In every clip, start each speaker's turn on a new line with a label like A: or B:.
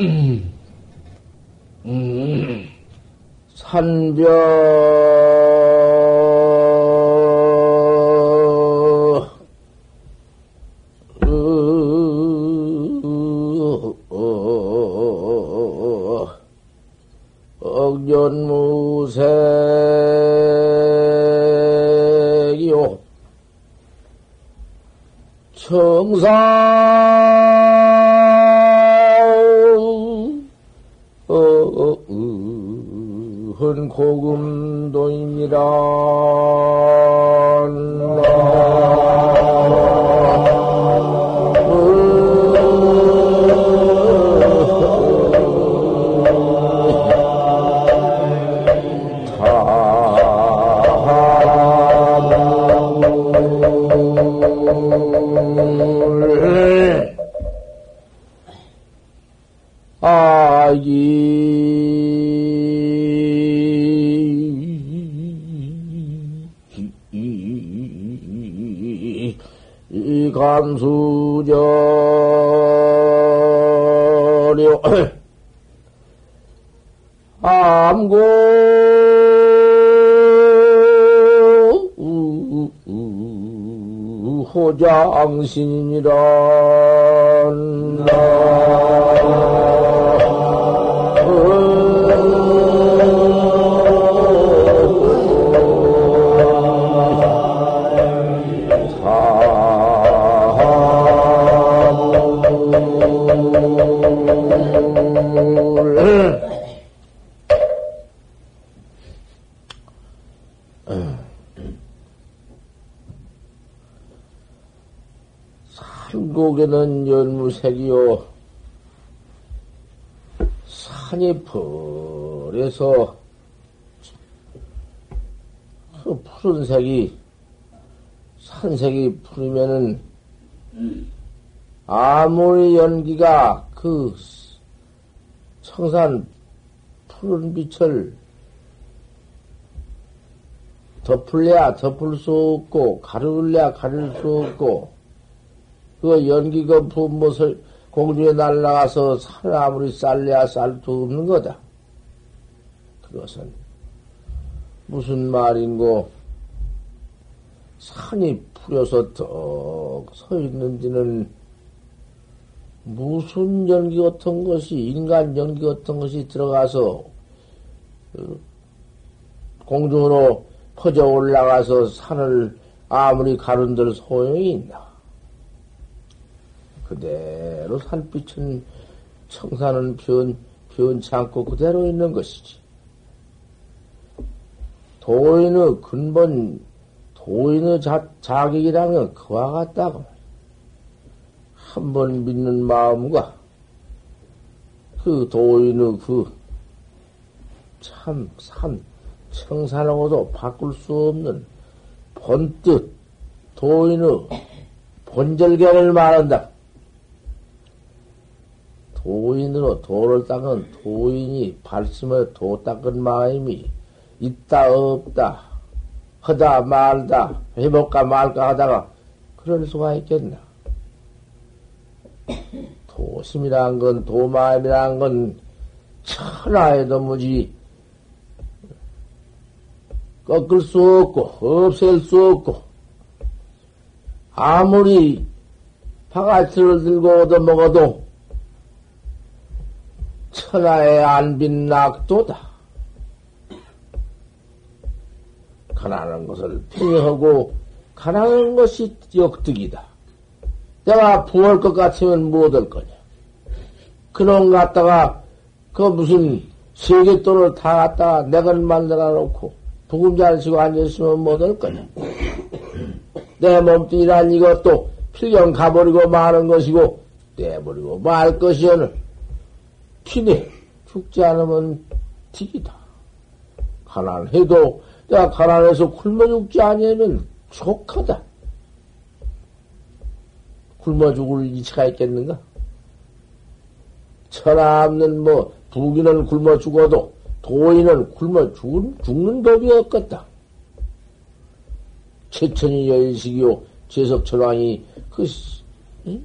A: 억연무 그 청산 푸른 빛을 덮을래야 덮을 수 없고 가르려야 가릴 수 없고 그 연기가 분못을 공중에 날라가서 살 아무리 쌀래야 쌀수 없는 거다. 그것은 무슨 말인고 산이 풀려서 턱서 있는지는 무슨 연기 같은 것이 인간 연기 같은 것이 들어가서 그 공중으로 퍼져 올라가서 산을 아무리 가른들 소용이 있나? 그대로 산빛은 청산은 변, 변치 않고 그대로 있는 것이지. 도인의 근본, 도인의 자, 자격이라면 그와 같다고. 한 번 믿는 마음과 그 도인의 그 참, 산, 청산하고도 바꿀 수 없는 본뜻, 도인의 본절견을 말한다. 도인으로 도를 닦은 도인이 발심을 도 닦은 마음이 있다 없다 하다 말다 해볼까 말까 하다가 그럴 수가 있겠나 도심이란 건 도마음이란 건 천하에도 무지 꺾을 수 없고 없앨 수 없고 아무리 바가지를 들고 얻어먹어도 천하의 안빈 낙도다. 가난한 것을 평하고 가난한 것이 역득이다. 내가 부할 것 같으면 뭐 얻을 거냐? 그놈 갖다가 그 무슨 세계 돈을 다 갖다가 내가 만들어 놓고 부금자 안 쓰고 앉아있으면 뭐 거냐? 내 몸뚱이란 이것도 필경 가버리고 마는 것이고 떼버리고 말 것이오늘 피네. 죽지 않으면 틱이다. 가난해도 내가 가난해서 굶어 죽지 아니하면 족하다. 굶어 죽을 이치가 있겠는가? 천하 없는 뭐 부기는 굶어 죽어도 도인은 굶어 죽은, 죽는 법이 없겠다. 최천이 여인식이요 제석철왕이 그 응?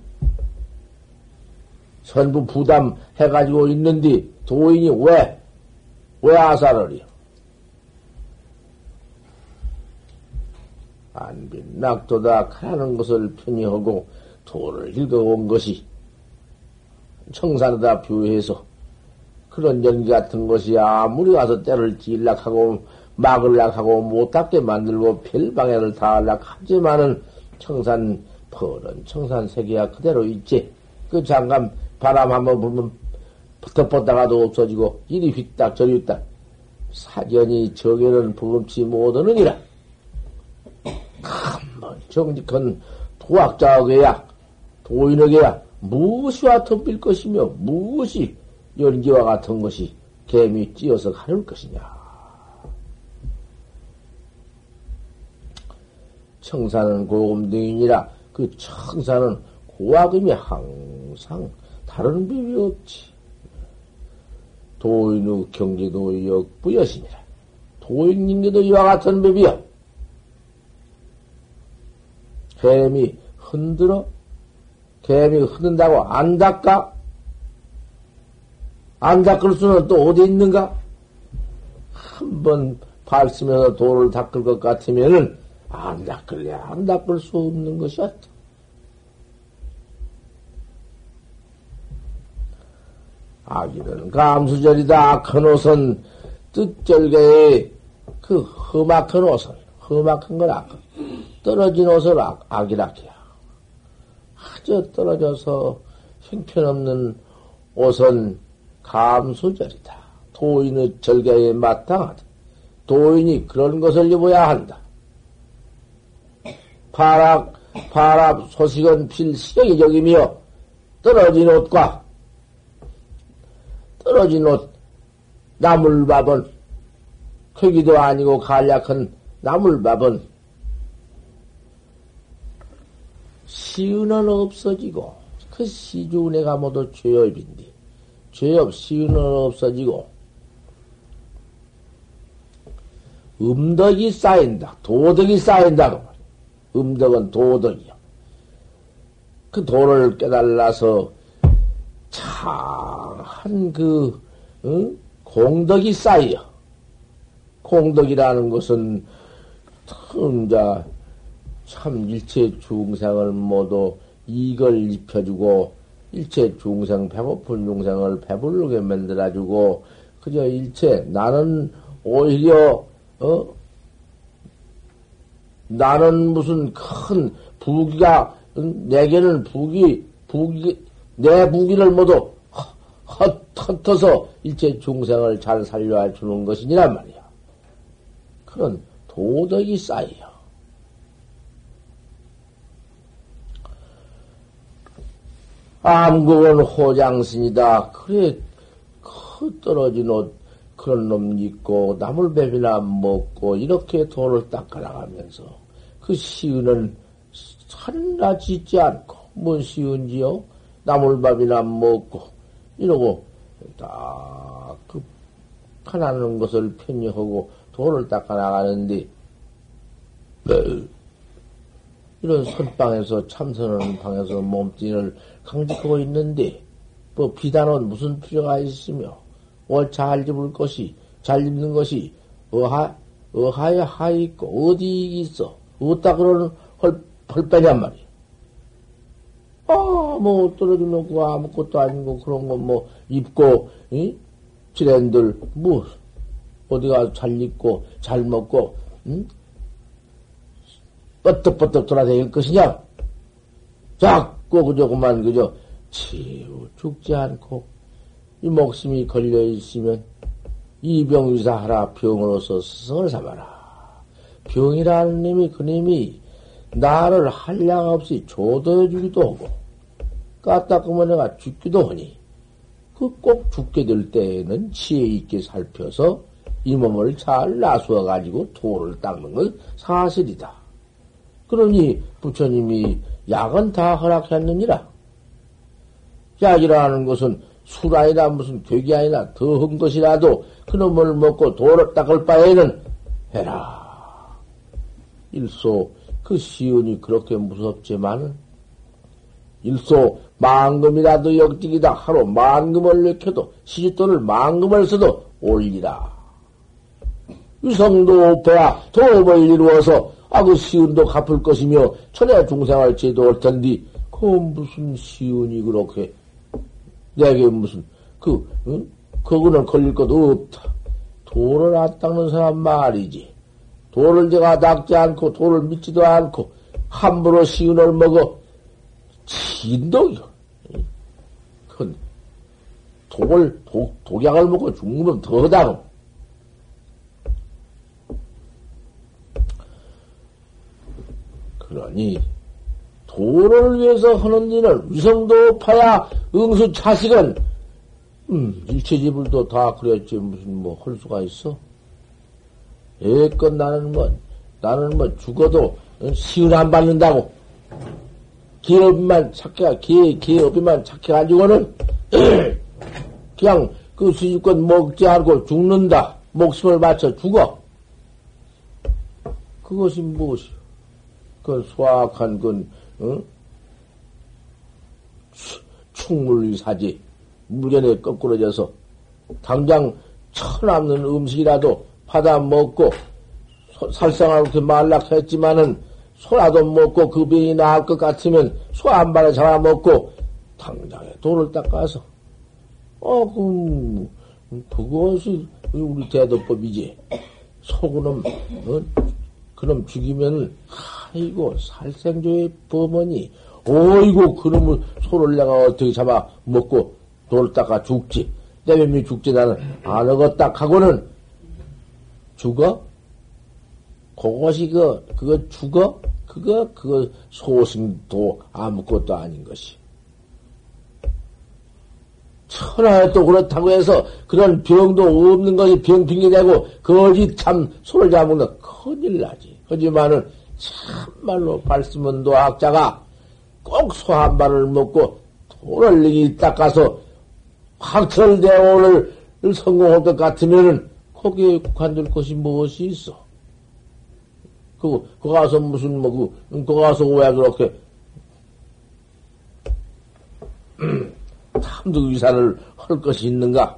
A: 전부 부담 해가지고 있는데 도인이 왜, 왜 아사를이요? 안빈 낙도다 가라는 것을 편히 하고 도를 읽어온 것이 청산하다 뷰해서 그런 연기 같은 것이 아무리 가서 때를 찔락하고 막을락하고 못하게 만들고 별방해를 다하락 하지만은 청산 퍼런 청산 세계가 그대로 있지. 그 잠깐 바람 한번 불면 덮었다가도 없어지고 이리 휙딱 저리 휙딱 사견이 적에는 부금치 못하느니라. 한번 정직한 도학자에게야 도인에게야 무엇이와 덮일 것이며 무엇이 연기와 같은 것이 개미 찧어서 가를 것이냐. 청산은 고금등이니라 그 청산은 고학음이 항상 다른 법이 없지. 도인의 경제도 역부여시니라. 도인님께도 이와 같은 법이여. 개미 흔들어? 개미 흔든다고 안 닦아? 안 닦을 수는 또 어디 있는가? 한 번 발쓰면서 돌을 닦을 것 같으면은 안 닦을래, 안 닦을 수 없는 것이었다. 아기는 감수절이다. 악한 옷은 뜻절개의 그 험악한 옷은, 험악한 건 악, 떨어진 옷을 악, 악이라케야. 아주 떨어져서 형편없는 옷은 감수절이다. 도인의 절개에 마땅하다. 도인이 그런 것을 입어야 한다. 파락, 파락 소식은 필시적이 적이며 떨어진 옷과 떨어진 옷, 나물밥은 크기도 아니고 간략한 나물밥은 시은은 없어지고 그 시주내가 모두 죄업인데 죄업 시은은 없어지고 음덕이 쌓인다. 도덕이 쌓인다고 음덕은 도덕이요 그 도를 깨달아서 참한 그 응? 공덕이 쌓여. 공덕이라는 것은 혼자 참 일체 중생을 모두 이걸 입혀주고 일체 중생 배고픈 중생을 배부르게 만들어주고 그저 일체 나는 오히려 어 나는 무슨 큰 부기가 내게는 부기 부기 내 부기를 모두 헛, 헛어서 일체 중생을 잘 살려 주는 것이니란 말이야. 그런 도덕이 쌓여. 암국은 호장신이다. 그래, 그 떨어진 옷, 그런 놈 입고, 나물뱀이나 먹고, 이렇게 돈을 닦아나가면서, 그 시은은 하나 짓지 않고, 뭔 시은지요? 나물밥이나 먹고, 이러고, 딱, 그, 편하는 것을 편리하고, 돈을 닦아나가는데, 이런 선방에서 참선하는 방에서 몸뚱이를 강직하고 있는데, 뭐 비단은 무슨 필요가 있으며, 뭘잘 입을 것이, 잘 입는 것이, 어하, 어하에 하 있고, 어디 있어? 어디다 그러는 헐, 헐빼냔 말이야. 아, 뭐, 떨어져 놓고 아무것도 아니고, 그런 거 뭐, 입고, 이? 지랜들, 뭐, 어디 가 잘 입고, 잘 먹고, 응? 뻗떡뻗떡 돌아다닐 것이냐? 자 꾸 그저 그만 그저 치우 죽지 않고 이 목숨이 걸려 있으면 이병유사 하라 병으로서 스승을 삼아라. 병이라는 놈이 그 놈이 나를 한량 없이 조도해 주기도 하고 까딱하면 내가 죽기도 하니 그 꼭 죽게 될 때에는 지혜 있게 살펴서 이 몸을 잘 나수어 가지고 도를 닦는 건 사실이다. 그러니 부처님이 약은 다 허락했느니라. 약이라는 것은 술 아니라 무슨 괴기 아니라 더한 것이라도 그놈을 먹고 도를 닦을 바에는 해라. 일소 그 시은이 그렇게 무섭지만 일소 만금이라도 역직이다 하루 만금을 내켜도 시집돈을 만금을 써도 올리라. 유성도 오빠야 도업을 이루어서 아 그 시운도 갚을 것이며 천하 중생할 제도 올 텐데 그 무슨 시운이 그렇게 내게 무슨 그 응? 그거는 걸릴 것도 없다. 돌을 안 닦는 사람 말이지. 돌을 제가 닦지 않고 돌을 믿지도 않고 함부로 시운을 먹어 진덕이요. 그 독을 독, 독약을 먹고 죽으면 더 당어. 그러니 도를 위해서 하는 일을 위성도 파야 응수 차식은 음, 일체지불도 다 그랬지 무슨 뭐 할 수가 있어? 애껏 나는 뭐 나는 뭐 죽어도 시은 안 받는다고 기업만 착해 기 기업이만 착해가지고는 그냥 그 수집권 먹지 않고 죽는다 목숨을 바쳐 죽어 그것이 무엇이요? 그 소악한 그 어? 충물사지 무견에 거꾸러져서 당장 천없는 음식이라도 받아 먹고 살상하게 말락했지만은 소라도 먹고 그 병이 나을 것 같으면 소 한 발에 잡아 먹고 당장에 돌을 닦아서 어, 그, 그것이 우리 대도법이지. 소그놈, 어? 그놈 죽이면, 아이고, 살생조의 범원이, 어이고, 그놈을 소를 내가 어떻게 잡아 먹고 돌 닦아 죽지. 내면이 죽지 나는 안 얻었다 하고는 죽어? 그것이 그, 그거 죽어? 그거, 그거 소승도 아무것도 아닌 것이. 천하에 또 그렇다고 해서 그런 병도 없는 것이 병핑이 되고 거짓 참 손을 잡는 큰일 나지. 하지만은 참말로 발심은 도 학자가 꼭 소 한 발을 먹고 돈을 이 닦아서 확철대오를 성공할 것 같으면은 거기에 국한될 것이 무엇이 있어? 그, 거 가서 무슨, 뭐, 그, 거 가서 왜 그렇게, 참도 위산을 할 것이 있는가?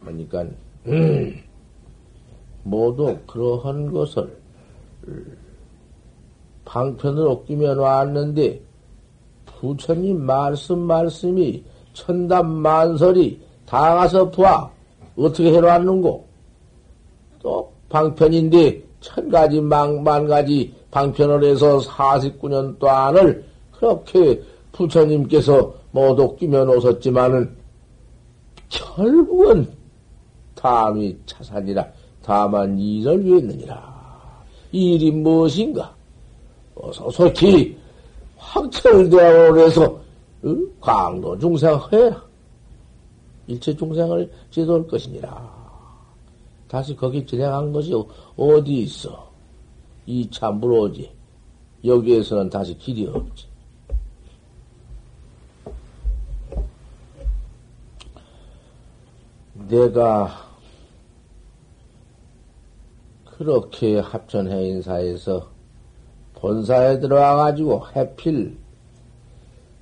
A: 그러니까, 음, 모두 그러한 것을 방편으로 끼면 왔는데, 부처님 말씀 말씀이 천담 만설이 다 가서 보아 어떻게 해놨는고? 또 방편인데 천 가지 만 가지 방편을 해서 49년 동안을 그렇게 부처님께서 모두 끼면 오셨지만은 결국은 다음이 차산이라 다만 일을 위했느니라. 일이 무엇인가? 어서 속히 확철대오를 해서 응? 강도 중생 해라. 일체 중생을 지도할 것이니라. 다시 거기 진행한 것이 어디 있어? 이 참부로지. 여기에서는 다시 길이 없지. 내가 그렇게 합천해 인사에서 본사에 들어와가지고 해필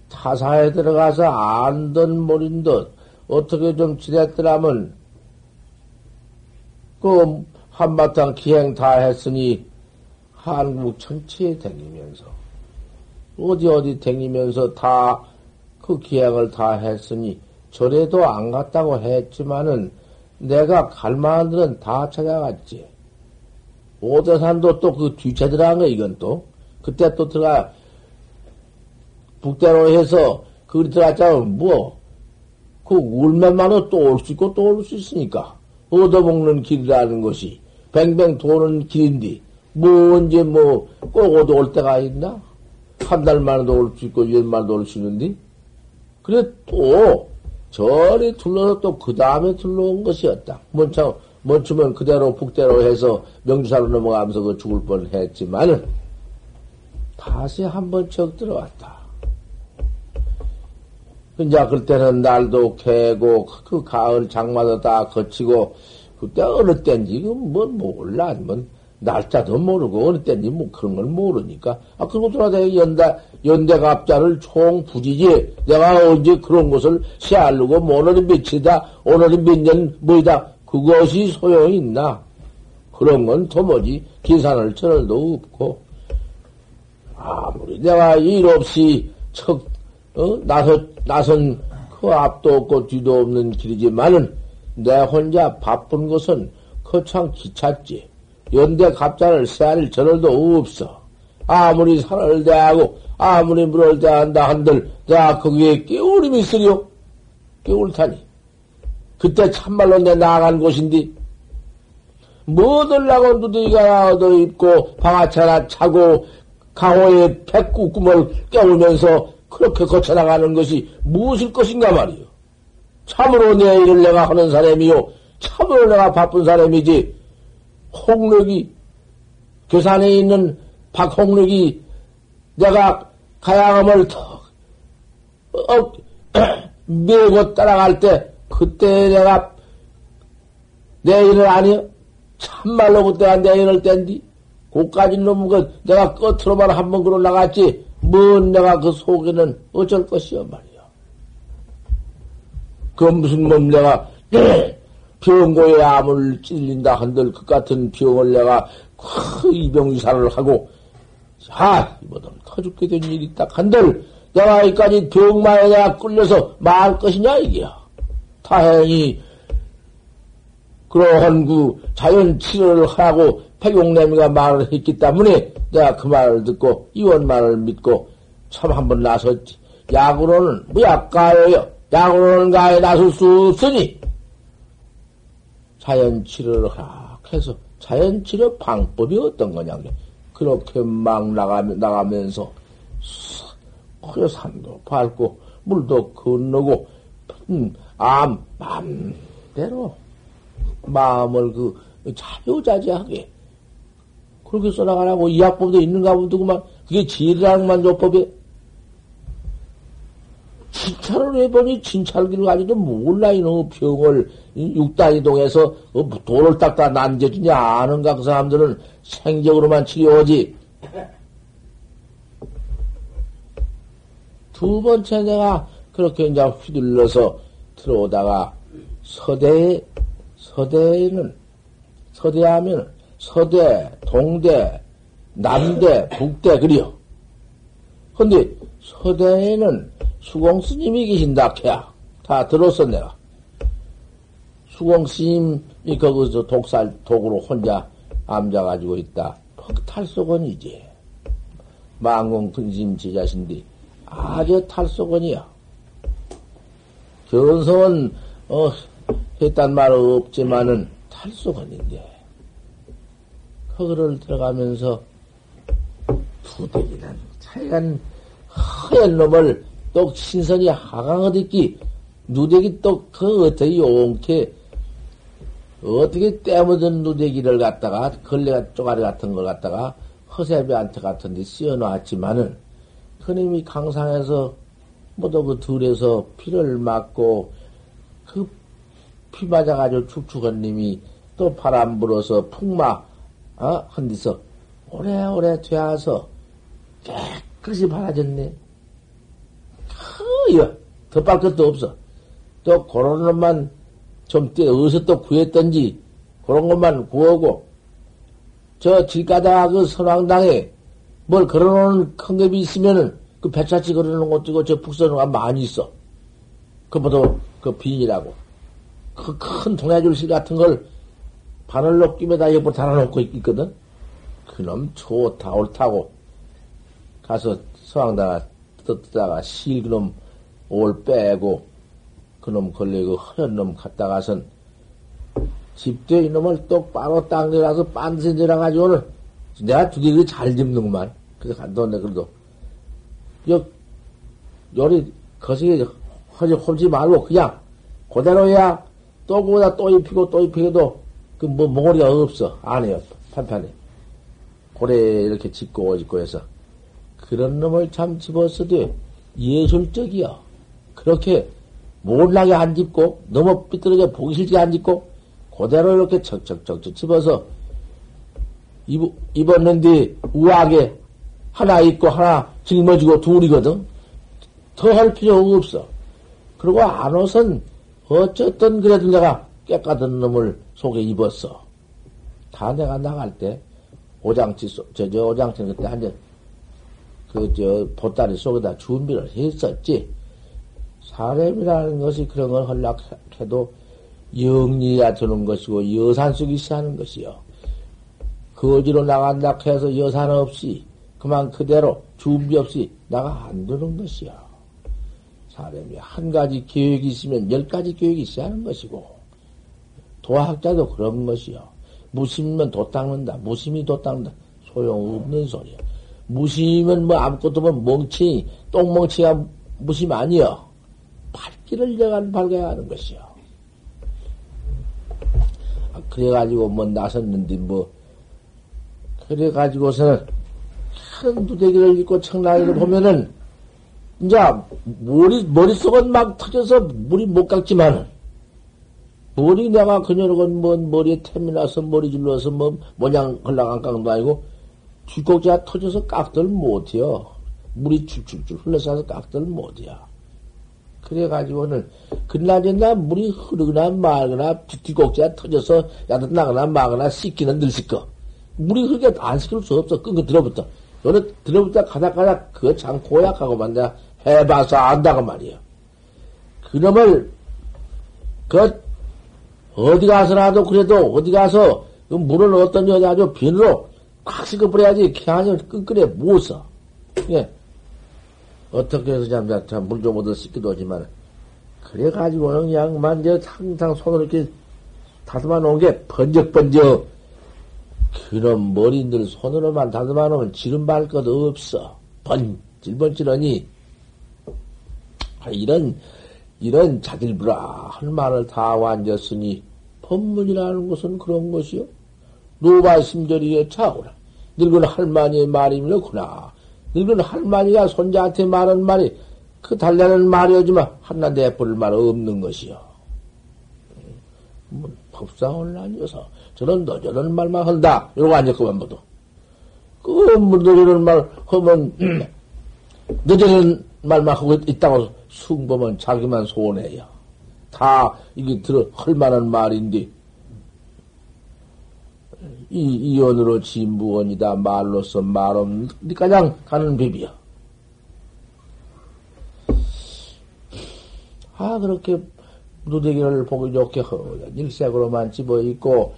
A: 타사에 들어가서 안던 모린 듯 어떻게 좀 지냈더라면 그 한바탕 기행 다 했으니 한국 전체에 다니면서 어디 어디 다니면서 다 그 기행을 다 했으니 절에도 안 갔다고 했지만은 내가 갈 만한 데는 다 찾아갔지. 오대산도 또 그 뒤차 들어간 거 이건 또 그때 또 들어가 북대로 해서 그리 들어갔자면 뭐 그 울면만으로 또올 수 있고 또 올 수 있으니까 얻어먹는 길이라는 것이 뱅뱅 도는 길인데 뭐 언제 뭐 꼭 얻어 올 때가 있나? 한 달 만에도 올 수 있고 열만도 올 수 있는데 그래 또 저리 둘러서 또 그 다음에 둘러온 것이었다. 먼저 멈추면 그대로 북대로 해서 명주사로 넘어가면서 그 죽을 뻔 했지만은 다시 한번척 들어왔다. 이제 그때는 날도 개고 그 가을 장마도 다 거치고 그때 어느 때인지 뭐 몰라. 뭐 날짜도 모르고 어느 때인지 뭐 그런 걸 모르니까. 아 그거 돌아다니 연대 연대갑자를 총 부지지. 내가 언제 그런 것을 세알르고 뭐 오늘이 며칠이다 오늘이 몇 년 뭐이다 그것이 소용이 있나 그런 건 도무지 계산을 철도 없고 아무리 내가 일 없이 척 어? 나서 나선 그 앞도 없고 뒤도 없는 길이지만은 내 혼자 바쁜 것은 거창 기찼지. 연대 갑자를 세할 저럴도 없어. 아무리 산을 대하고 아무리 물을 대한다 한들 내가 거기에 깨울음이 있으려 깨울 타니 그때 참말로 내 나간 곳인데 뭐들라고 누더기가 얻어 입고 방아채 하나 차고 강호의 백구꿈을 깨우면서 그렇게 거쳐나가는 것이 무엇일 것인가 말이요. 참으로 내 일을 내가 하는 사람이요. 참으로 내가 바쁜 사람이지. 홍력이, 교산에 있는 박홍력이 내가 가야금을 턱, 어, 메고 따라갈 때, 그때 내가 내 일을 아니요? 참말로 그때 내 일을 뗀디? 고까지 놈은 그 내가 끝으로만 한 번 그러 나갔지. 뭔 내가 그 속에는 어쩔 것이여 말이야. 그 무슨 몸 내가 병고에 암을 찔린다 한들 그 같은 병을 내가 그 이병유사를 하고 아 이보다 더 죽게 된 일이 딱 한들 내가 이까지 병마에 내가 끌려서 말 것이냐 이게야. 다행히 그러한 그 자연 치료를 하고 백용내미가 말을 했기 때문에 내가 그 말을 듣고 이원 말을 믿고 참 한번 나섰지. 약으로는 무약가예요. 약으로는 가에 나설 수 없으니 자연 치료를 하라 해서 자연 치료 방법이 어떤 거냐 그렇게 막 나가면 나가면서 그래 산도 밟고 물도 건너고 음, 암 마음대로. 마음을 그 자유자재하게. 그렇게 써나가라고 이 약법도 있는가 보더구만 그게 지리랑만 조법이 진찰을 해보니 진찰기를 가지도 몰라 이놈 병을 육단이동해서 어, 돌을 닦다 난제주냐 아는가 그 사람들은 생적으로만 치료하지. 두 번째 내가 그렇게 이제 휘둘러서 들어오다가 서대에 서대에는 서대하면 서대, 동대, 남대, 북대 그리요. 근데 서대에는 수공 스님이 계신다 캐야 다 들었어 내가. 수공 스님이 거기서 독살 독으로 혼자 암자 가지고 있다. 탈소건이지. 망공 근심 제자신데 아주 탈소건이야. 견성은 어 했단 말 없지만은 탈소건인데 허그를 들어가면서 두대기는 차이간 허연 놈을 또 신선이 하강어듣기 누대기 또 그 어떻게 용케 어떻게 때묻은 누대기를 갖다가 걸레가 쪼가리 같은 걸 갖다가 허세비한테 같은 데 씌워놨지만은 그님이 강상에서 모두 그 둘에서 피를 맞고 그 피 맞아가지고 축축한 님이 또 바람 불어서 풍마 어? 헌디서 오래오래 되어서 깨끗이 바라졌네. 허여 덧발 것도 없어. 또 그런 것만 좀 떼, 어디서 또 구했던지 그런 것만 구하고 저 길가다가 그 선왕당에 뭘 걸어놓은 큰 겁이 있으면은 그 배차치 걸어놓은 것도 저 북선우가 많이 있어. 그보다 그 빈이라고. 그 큰 동해줄실 같은 걸 바늘로 끼면다 옆으로 달아놓고 있거든. 그놈 좋다, 옳다고. 가서 서왕다가 뜯다가 실 그놈 올 빼고 그놈 걸리고 허연 놈 갔다 가선 집대 이놈을 똑바로 땅 내려가서 빤듯이 내려가지고는 내가 두개를 잘 집는구만. 그래서 간다네 그래도. 여, 요리 거시기 허지 홀지 말고 그냥 그대로야 또 그거다 또 입히고 또 입히고도 그 뭐 몽골이가 없어. 안 해요. 판판에. 고래 이렇게 짚고 짚고 해서. 그런 놈을 참 집었어도 예술적이야. 그렇게 몰라게 안 짚고, 너무 삐뚤어져 보기 싫게 안 짚고, 그대로 이렇게 척척척척 집어서, 입, 입었는데 우아하게 하나 입고 하나 짊어지고 둘이거든. 더 할 필요가 없어. 그리고 안 옷은 어쨌든 그래도 내가 깨끗한 놈을 속에 입었어. 다 내가 나갈 때 오장치 속, 저, 저 오장치 그때 한전 그저 보따리 속에다 준비를 했었지. 사람이라는 것이 그런 걸 허락해도 영리가 드는 것이고 여산 속이 시하는 것이요. 거지로 나간다 해서 여산 없이 그만 그대로 준비 없이 나가 안 되는 것이요. 사람이 한 가지 계획이 있으면 열 가지 계획이 있어야 하는 것이고 도학자도 그런 것이요. 무심이면 도 닦는다. 무심이 도 닦는다. 소용없는 소리야. 무심이면 뭐 아무것도 뭐 멍치, 똥멍치가 무심 아니여. 발길을 여간 밝아야 하는 것이요. 아, 그래가지고 뭐 나섰는데 뭐, 그래가지고서는 큰 두대기를 입고 청라기를 보면은, 이제 머리, 머릿속은 막 터져서 물이 못 깎지만은, 머리 내가 그녀로건 뭐 머리에 템이 나서 머리 질러서 뭐 모양 흘러간 깡도 아니고 쥐꼭지가 터져서 깎들 못해요. 물이 줄줄줄 흘러서 깎들 못해요. 그래가지고는 그날저날 물이 흐르거나 말거나 뒷꼭지가 터져서 야든 나거나 마거나 씻기는 늘 씻거. 물이 흐르게 안 씻을 수 없어. 끈거 들어붙어. 너는 들어붙다 가다 가다 그거 참 고약하고만 내가 해봐서 안다고 말이야. 그놈을 그 어디 가서라도 그래도 어디 가서 그 물을 어떤 여자 아주 비누로 꽉 씻어버려야지 걔아니 끈끈해 못 써. 예. 어떻게 해서 잠자 참물좀 얻어 씻기도 하지만 그래가지고는 그냥만 이제 항상 손으로 이렇게 다듬어 놓은 게 번쩍번쩍 그런 머리들 손으로만 다듬어 놓으면 지름 발 것 없어. 번질번질하니 아, 이런 이런 자질부라한 말을 다 완졌으니 법문이라는 것은 그런 것이요. 노바심절이에 차오라. 늙은 할머니의 말이면구나. 늙은 할머니가 손자한테 말한 말이 그 달라는 말이오지만 하나 내버릴 말 없는 것이요. 뭐, 법상을난녀서 저런 너 저런 말만 한다. 이러고 앉았구만 모두. 그 너저런 말 하면 너 저런 말만 하고 있다고 숭범은 자기만 손해야. 다 이게 들어 할 만한 말인데 이 이언으로 진부원이다 말로서 말없는 가장 가는 법이야. 아 그렇게 누대기를 보기 좋게 허연 일색으로만 집어 있고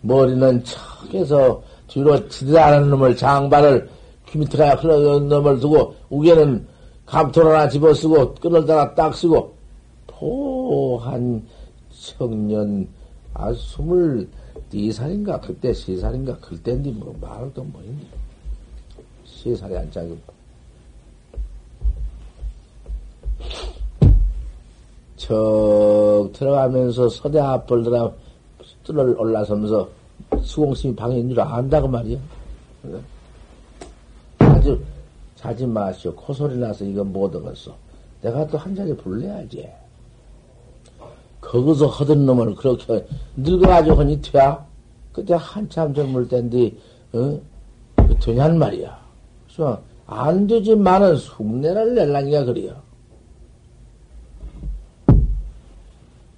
A: 머리는 척해서 뒤로 지대하는 놈을 장발을 귀 밑에가 흘러는 놈을 두고 우에는 감토를 하나 집어쓰고 끈을 다가딱 쓰고 포한 청년 아 스물 네 살인가 그때 세 살인가 그때인데 뭐 말을 또 뭐인데 세 살이 안짝이 척 들어가면서 서대 앞을 들어 뚫을 올라서면서 수공심이 방에 있는 줄 안다고 말이야. 아주 자지 마시오. 코소리 나서 이거 못 얻었어. 내가 또 한 자리 불러야지. 거기서 허든 놈을 그렇게 늙어가지고 허니 퇴야? 그때 한참 젊을 때인데, 어? 그 되냔 말이야. 그래서 안 되지만은 흉내를 낼라니까 그래요.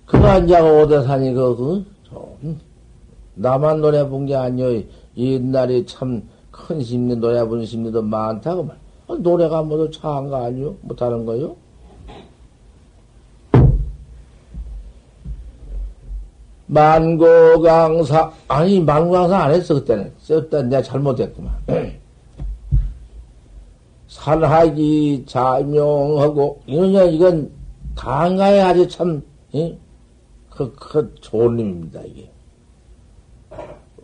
A: 그만 자고 오대산이 그, 그, 좀, 나만 노래 본 게 아니여. 옛날에 참 큰 심리, 노래 부는 심리도 많다고 말. 아, 노래가 뭐도 차한 거 아니요? 못하는 거요? 만고강사, 아니, 만고강사 안 했어, 그때는. 썼다, 내가 잘못했구만. 산하기 자명하고, 이거냐, 이건 강가에 아주 참, 예? 그, 그, 좋은 놈입니다, 이게.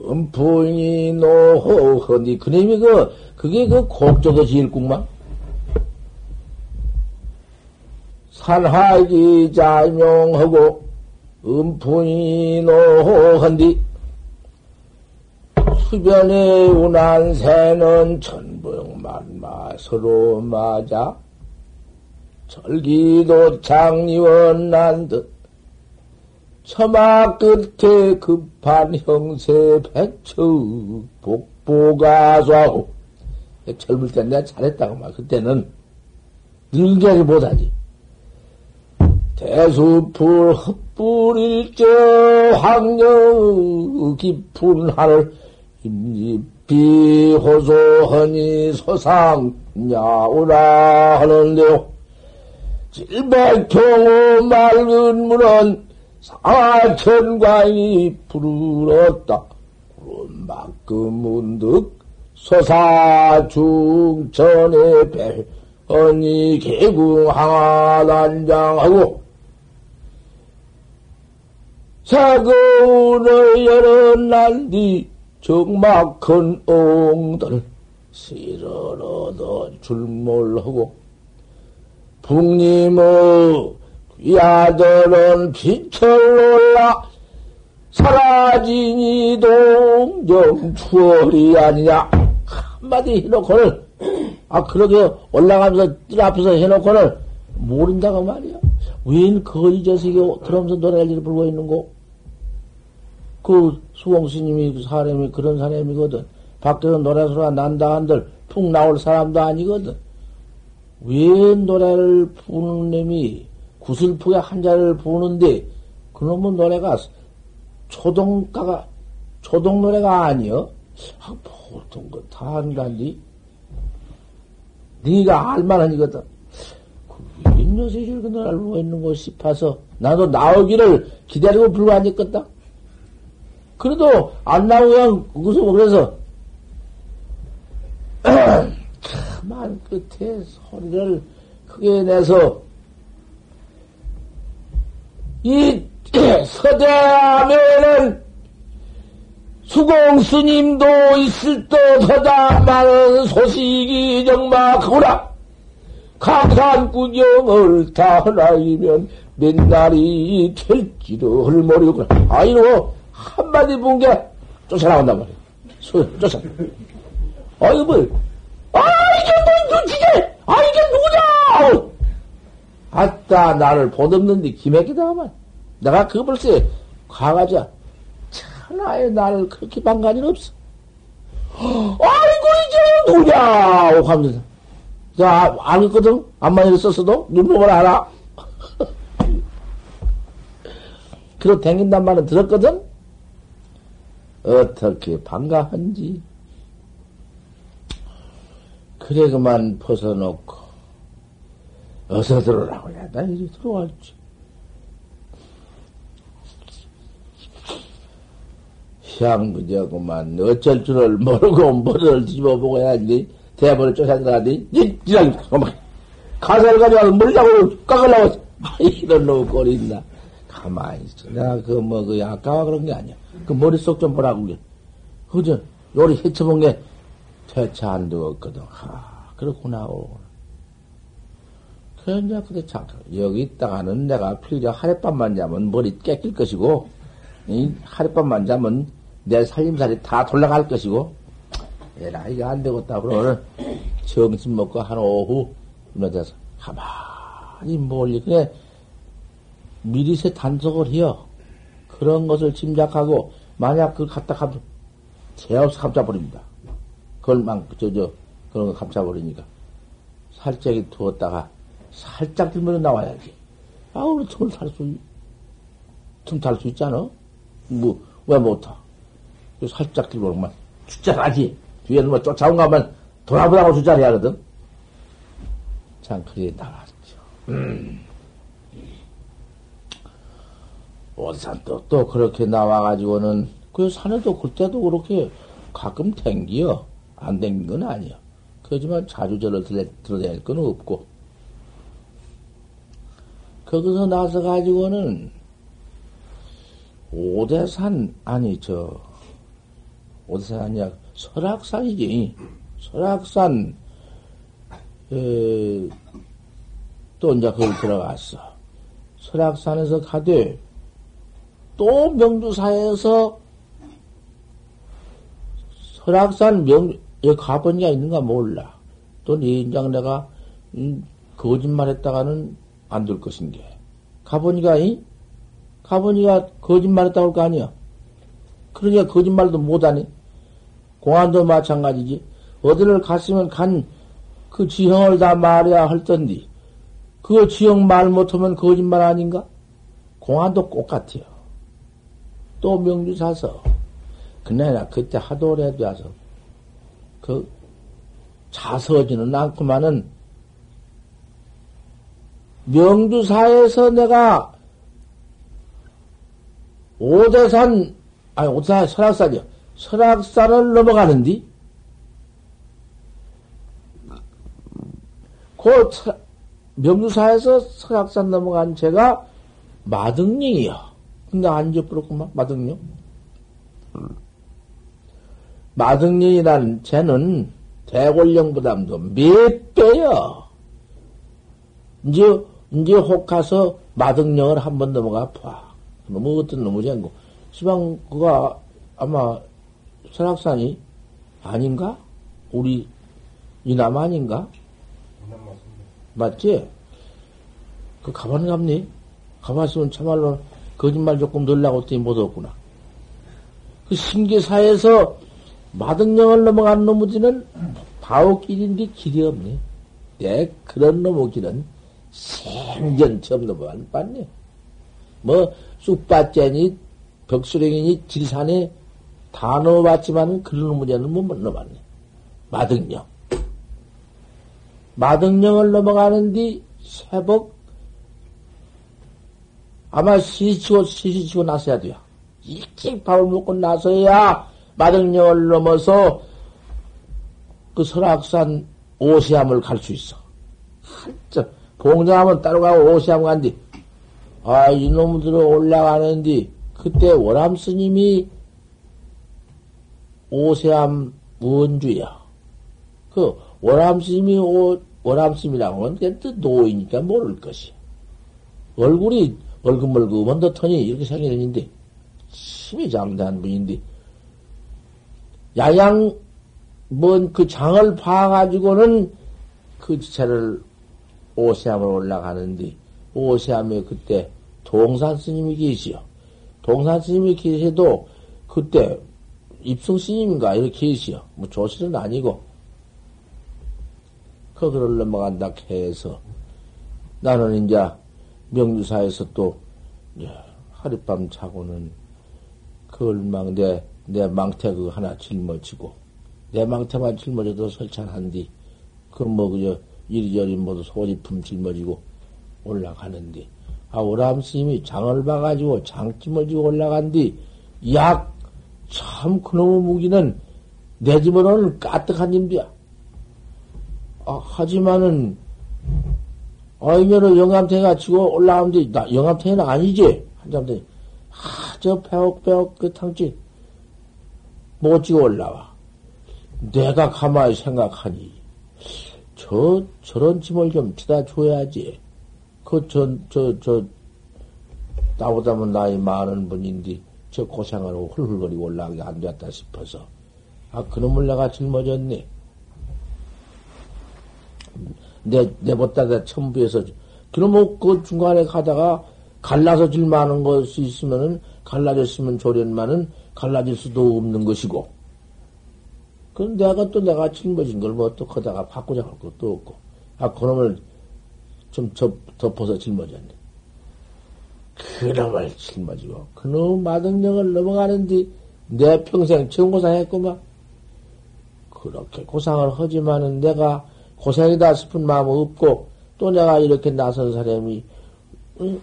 A: 음풍이 노허니, 그놈이 그, 그게 그 곡적어 지일국만? 산하기 자명하고, 음풍이 노한디 수변에 운한 새는 천부만마 서로 맞아 절기도 장리원 난듯 처마 끝에 급한 형세 배처 복보가수하고 젊을 때 내가 잘했다고 막 그때는 늙게하지 못하지. 대수풀 헛불일저 황녀 깊은 하늘 임집비 호소하니 소상야오라 하는데요. 찔백경호 맑은 문은 사천광이 부르렀다. 구름만큼 문득 소사중전에 벨언니 개궁항하단장하고 사거운을 열은 날뒤 적막한 옹들 실어넣어 줄몰하고 북림의 귀아들은 빛을 올라 사라지니 동정 추월이 아니냐 한마디 해놓고는 아 그렇게 올라가면서 뜰 앞에서 해놓고는 모른다고 말이야 웬 거지 자식이 들으면서 노래를 부르고 있는 거? 그 수공스님이 사람이 그런 사람이거든. 밖에서 노래 소리가 난다 한들 푹 나올 사람도 아니거든. 왜 노래를 부는 놈이 구슬프게 한자를 부는데 그놈의 노래가 초동가가 초동 노래가 아니여? 아, 보통 거다 한다니. 네가 알만하니거든. 그 녀석이 저렇게 노래를 부르고 있는 거 싶어서 나도 나오기를 기다리고 불고 앉았겠다. 그래도 안 나오면 거기서 그래서 가만 끝에 소리를 크게 내서 이 서대하면은 수공 스님도 있을 듯 하다 많은 소식이 정막하구나. 강산 구경을 다 하나이면 맨날이 될지를 모르겠구나. 아이고 한마디 본 게 쫓아나온단 말이야. 쫓아. 아이고 뭐, 아 이게 뭐 눈치게, 아 이게 누구냐? 아따 나를 보듬는데 기맥이다 하면 내가 그 벌써 가가자 천하에 나를 그렇게 반가는 없어. 아이고 이제 누구냐? 하면서 자 알겠거든 안만 있었어도 눈보을 알아. 그렇게 댕긴단 말은 들었거든? 어떻게 반가한지. 그래 그만 벗어놓고 어서 들어오라고 야, 나 이제 들어왔지. 향 그저 그만 어쩔 줄을 모르고 머리를 뒤집어보고 해야지. 대본을 쫓아들어가니 이랑 가사를 가져가서 물자고 깎으려고 이런 놈 꼴이 있나. 가만히 있어. 내가 그 뭐그 뭐, 그 아까와 그런 게 아니야. 그 머릿속 좀 보라고 그저 요리 헤쳐본 게 대차 안 되었거든. 하 그렇구나 그냥 그대 참 여기 있다가는 내가 필요 하룻밤만 자면 머리 깨낄 것이고 이 하룻밤만 자면 내 살림살이 다 돌아갈 것이고 에라 이게 안 되겠다 그러면 정신 먹고 한 오후 일어나서 가만히 멀리 그래 미리세 단속을 해요. 그런 것을 짐작하고 만약 그 갖다 감 제없이 감싸버립니다. 그걸 막 저저 그런 거 감싸버리니까 살짝이 두었다가 살짝 들면 나와야지. 아, 우리 틈을 탈 수, 틈탈 수 있잖아? 뭐, 왜 못하? 살짝 들고 오면 주자하지. 뒤에는 뭐 쫓아온 가면 돌아보라고 주자를 하거든. 참, 그게 나왔죠. 음. 어산 또, 또 그렇게 나와가지고는, 그 산에도 그때도 그렇게 가끔 댕기요. 안 댕긴 건 아니야. 그렇지만 자주 저를 들어댈 건 없고. 거기서 나서 가지고는 오대산 아니 저 오대산 아니야. 설악산이지. 설악산 에, 또 이제 거기 들어갔어. 설악산에서 가되 또 명주사에서 설악산 명 가보니가 있는가 몰라. 또네 인장 내가 음, 거짓말했다가는 안 될 것인 게. 가보니까, 이? 가보니까 거짓말 했다고 할 거 아니야. 그러니까 거짓말도 못하니. 공안도 마찬가지지. 어디를 갔으면 간 그 지형을 다 말해야 할 텐데, 그 지형 말 못하면 거짓말 아닌가? 공안도 똑같아요. 또 명주 사서. 그나나 그때 하도 오래 돼서, 그, 자서지는 않구만은, 명주사에서 내가 오대산, 아니, 오대산 설악산이요. 설악산을 넘어가는디, 그 명주사에서 설악산 넘어간 제가 마등령이요. 근데 안 접부럽구만, 마등령. 마등령이라는 쟤는 대골령보다도 몇 배요. 이제, 이제 혹 가서 마등령을 한 번 넘어가 봐. 너무 어떤 놈의 쟁고. 시방, 그가 아마 설악산이 아닌가? 우리 이남 아닌가? 맞지? 그 가만 갑니? 가봤으면 참말로 거짓말 조금 넣으려고 했더니 못 얻었구나. 그 신기사에서 마등령을 넘어간 놈들은 바오길인데 길이 없네. 내 그런 놈의 길은 생전 처음 넘어간 봤네. 뭐, 쑥밭째니, 벽수령이니, 질산에 다 넣어봤지만 그런 문제는 못 넘어갔네. 마등령. 마등령을 넘어가는 뒤 새벽 아마 시치고 시시치고 나서야 돼요. 일찍 밥을 먹고 나서야 마등령을 넘어서 그 설악산 오시암을 갈 수 있어. 한참 봉장하면 따라가고 오시암 간뒤 아, 이놈들은 올라가는데, 그때 월암 스님이 오세암 원주야. 그, 월암 스님이 오, 월암 스님이라고 하면 그때 노이니까 모를 것이. 얼굴이 얼금얼금 더터니 이렇게 생겼는데, 심히 장대한 분인데, 야양, 뭔 그 장을 봐가지고는 그 지체를 오세암을 올라가는데, 오세암에 그때 동산 스님이 계시요. 동산 스님이 계셔도 그때 입승 스님인가 이렇게 계시요. 뭐 조실은 아니고 거기를 넘어간다 해서 나는 이제 명주사에서 또 하룻밤 자고는 그 얼망 내, 내 망태 그 하나 짊어지고 내 망태만 짊어져도 설찬한디 그뭐 그저 이리저리 모두 소지품 짊어지고 올라가는데 아, 오람 스님이 장을 봐가지고 장찜을 지고 올라간 뒤, 약, 참, 그놈의 무기는 내 집으로는 까뜩한 님이야. 아, 하지만은, 아이면은 영감탱이가 치고 올라가는데, 나, 영감탱이는 아니지? 돼. 아, 저 배옥배옥 그 탕집, 못 지고 올라와. 내가 가만히 생각하니, 저, 저런 짐을 좀 치다 줘야지. 그, 전, 저, 저, 나보다는 나이 많은 분인데, 저 고생하고 훌훌거리고 올라가기 안 됐다 싶어서, 아, 그놈을 내가 짊어졌네. 내, 내보다 내 첨부해서, 그놈의 그 중간에 가다가 갈라서 질만한 것이 있으면은, 갈라졌으면 조련만은 갈라질 수도 없는 것이고, 그럼 내가 또 내가 짊어진 걸뭐또 거다가 바꾸자 할 것도 없고, 아, 그놈을 좀 접, 덮어서 짊어졌네. 그놈을 짊어지고, 그놈 마등령을 넘어가는데, 내 평생 처음 고생했구만. 그렇게 고생을 하지만은 내가 고생이다 싶은 마음 없고, 또 내가 이렇게 나선 사람이,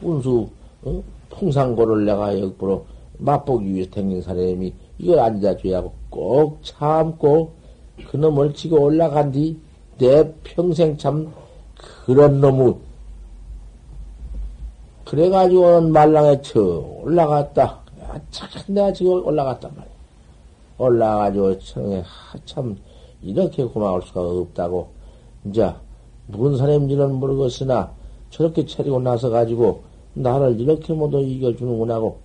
A: 운수, 어? 풍상고를 내가 역부로 맛보기 위해서 댕긴 사람이 이걸 앉아줘야 하고 꼭 참고 그놈을 치고 올라간 뒤 내 평생 참 그런 놈의 그래가지고는 말랑에 쳐 올라갔다. 아, 참 내가 지금 올라갔단 말이야. 올라가지고 청에 참 이렇게 고마울 수가 없다고. 이제 무슨 사람인지는 모르겠으나 저렇게 차리고 나서 가지고 나를 이렇게 모두 이겨주는구나고.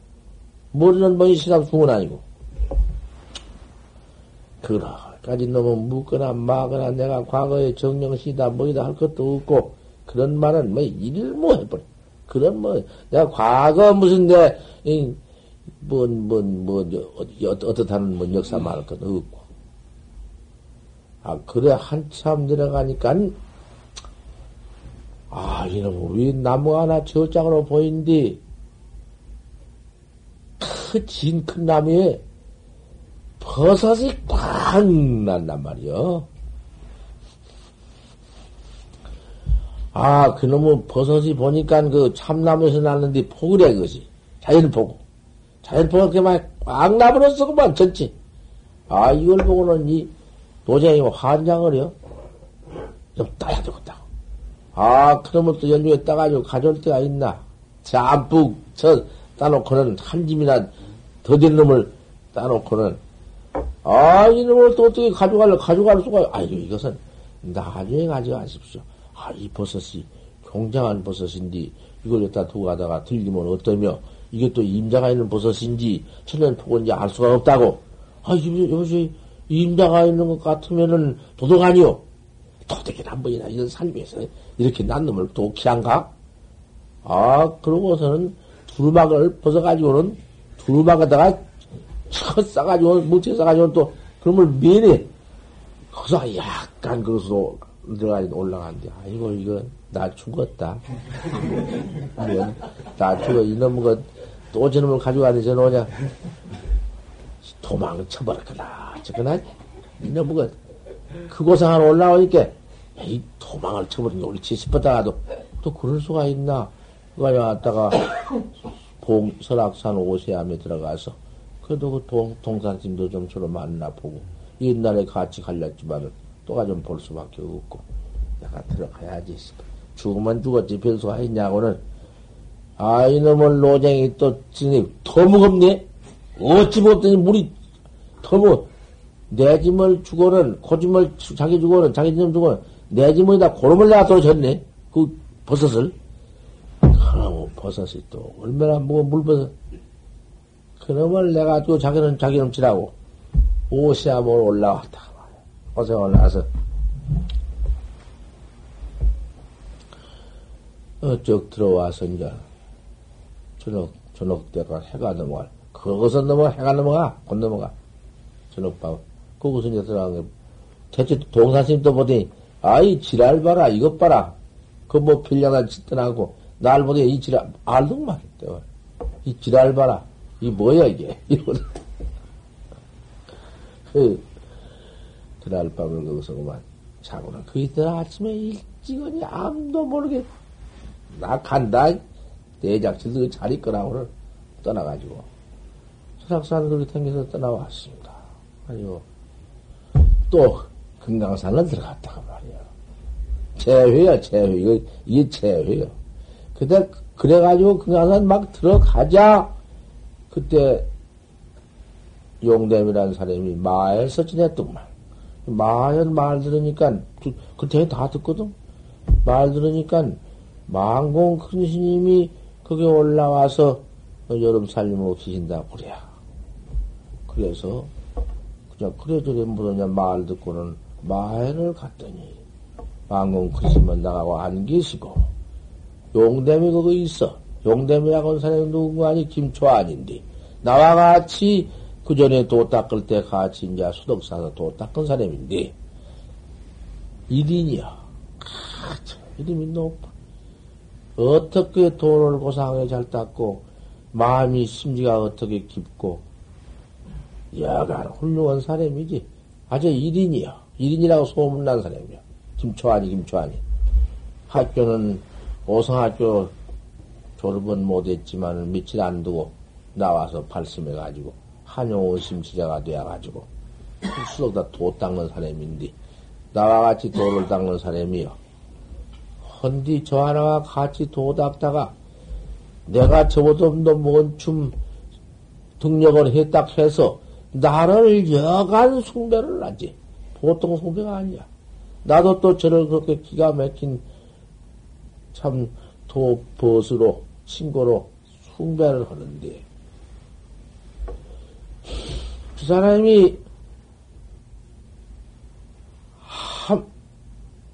A: 모르는 분이 시상 중은 아니고 그러까지 놈은 묻거나 마거나 내가 과거에 정령시다 뭐이다 할 것도 없고 그런 말은 뭐 일무해버려. 그런 뭐 내가 과거 무슨 내 뭔뭔뭐 어떻다는 뭐 역사 말할 건 없고 아 그래 한참 내려가니까 아 이놈 왜 나무 하나 저장으로 보인디 크 진 큰 나무에 버섯이 꽉 난단 말이요. 아, 그놈의 버섯이 보니까 그 참나무에서 났는데 포그래, 그것이. 자연 포구. 자연 포구 그만 꽉 나버렸어, 그만, 전치. 아, 이걸 보고는 이 도장이 환장을 해요. 좀 따야 되겠다고. 아, 그러면 또 연중에 따가지고 가져올 때가 있나. 잠뿍, 저, 따놓고는 한 짐이나 더된 놈을 따놓고는, 아, 이놈을 또 어떻게 가져갈래? 가져갈 수가, 아유, 이것은 나중에 가져가십시오. 아, 이 버섯이 굉장한 버섯인데 이걸 갖다 두고 가다가 들리면 어떠며 이게 또 임자가 있는 버섯인지 천연포건인지 알 수가 없다고. 아, 이것이 임자가 있는 것 같으면은 도둑 아니요. 도둑이 한 번이나 이런 삶에서 이렇게 난 놈을 도키한가? 아, 그러고서는 두루막을 벗어가지고는 두루막에다가 쳐 싸가지고, 못쳐 싸가지고 또 그놈을 미네. 거기서 약간 그것으로 들어가 올라간대. 아이고, 이거, 나 죽었다. 나 죽어. 이놈, 그, 또 저놈을 가져가니 저놈냐. 도망쳐버릴 거다. 저거나, 이놈, 그, 그곳에 올라오니까, 이 도망을 쳐버린 게 옳지 싶었다가도, 또 그럴 수가 있나. 그가 왔다가, 봉, 설악산 오세암에 들어가서, 그래도 그 동, 동산심도 좀 서로 만나보고, 옛날에 같이 갈렸지만은, 또가 좀 볼 수밖에 없고, 내가 들어가야지. 죽으면 죽었지, 별 수가 있냐고는. 아, 이놈을 노쟁이 또, 진이 더 무겁네? 어찌 못더니 물이 더 무, 내 짐을 주고는, 고짐을 자기 주고는, 자기 짐 주고는, 내 짐에다 고름을 내가 떨어졌네? 그 버섯을. 그놈 버섯이 또, 얼마나 무거 물버섯. 그놈을 내가 또 자기는 자기 놈치라고, 오시아으로 올라왔다. 고생을 나서. 어쩍 들어와서 이제 저녁 저녁 때가 해가 넘어가 그것은 넘어 해가 넘어가? 곧 넘어가. 저녁밥 그것은 이제 들어간 게 대체 동산스님도 보더니 아이 지랄 봐라 이것 봐라. 그 뭐 필량을 짓더나고. 날 보더니 이 지랄 알동만 이 지랄 봐라 이 뭐야 이게? 이러거든 그 그날 밤을 거기서 그만. 자고는 그 이튿날 아침에 일찍은 아무도 모르게 나 간다. 대작질도 잘 있거나 를 떠나가지고 수락산 그렇게 댕겨서 떠나왔습니다. 아니요. 또 금강산을 들어갔다가 말이야. 재회야 재회. 이거 이게 재회요. 그때 그래가지고 금강산 막 들어가자 그때 용됨이라는 사람이 마에서 지냈더만 마연 말 들으니까 그때 다 듣거든. 말 들으니까 망공 큰 스님이 거기 올라와서 여름 살림으로 계신다 그래야. 그래서 그냥 그래 저래 뭐냐 말 듣고는 마연을 갔더니 망공 큰 스님은 나가고 안 계시고 용됨이 거기 있어. 용됨이라고 하는 사람이 누구 아니 김초안인데 나와 같이 그 전에 도 닦을 때 같이 이제 수덕 사서 도 닦은 사람인데, 1인이야. 아, 이름이 높아. 어떻게 도를 고상하게 잘 닦고, 마음이 심지가 어떻게 깊고, 여간 훌륭한 사람이지. 아주 1인이야. 1인이라고 소문난 사람이야. 김초환이, 김초환이. 학교는 오성학교 졸업은 못했지만 며칠 안 두고 나와서 발심해가지고 한용호 심치자가 되어가지고 수덕다 도 닦는 사람인데 나와 같이 도를 닦는 사람이요. 헌디 저 하나와 같이 도 닦다가 내가 저보다 뭔춤 등력을 했다 해서 나를 여간 숭배를 하지. 보통 숭배가 아니야. 나도 또 저를 그렇게 기가 막힌 참 도벗으로 친구로 숭배를 하는데 그 사람이 함,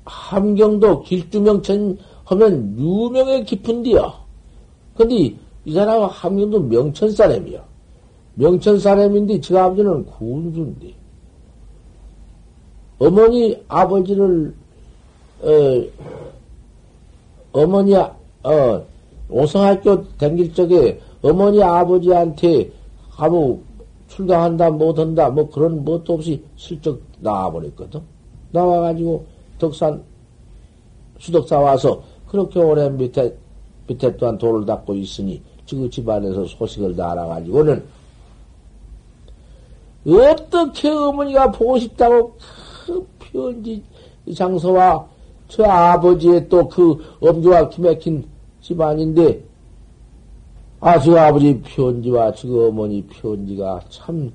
A: 함경도 길주명천 하면 유명에 깊은데요. 근데 이 사람은 함경도 명천 사람이야. 명천 사람인데 저 아버지는 군수인데. 어머니 아버지를 어, 어머니 어, 오성학교 댕길 적에 어머니 아버지한테 아무 출가한다 못한다 뭐 그런 것도 없이 슬쩍 나와버렸거든. 나와가지고 덕산 수덕사 와서 그렇게 오래 밑에 밑에 또한 돌을 닦고 있으니 지그 집안에서 소식을 다 알아가지고는 어떻게 어머니가 보고 싶다고 그 편지 장소와 저 아버지의 또 그 엄조와 기맥힌 집안인데 아, 저 아버지 편지와 저 어머니 편지가 참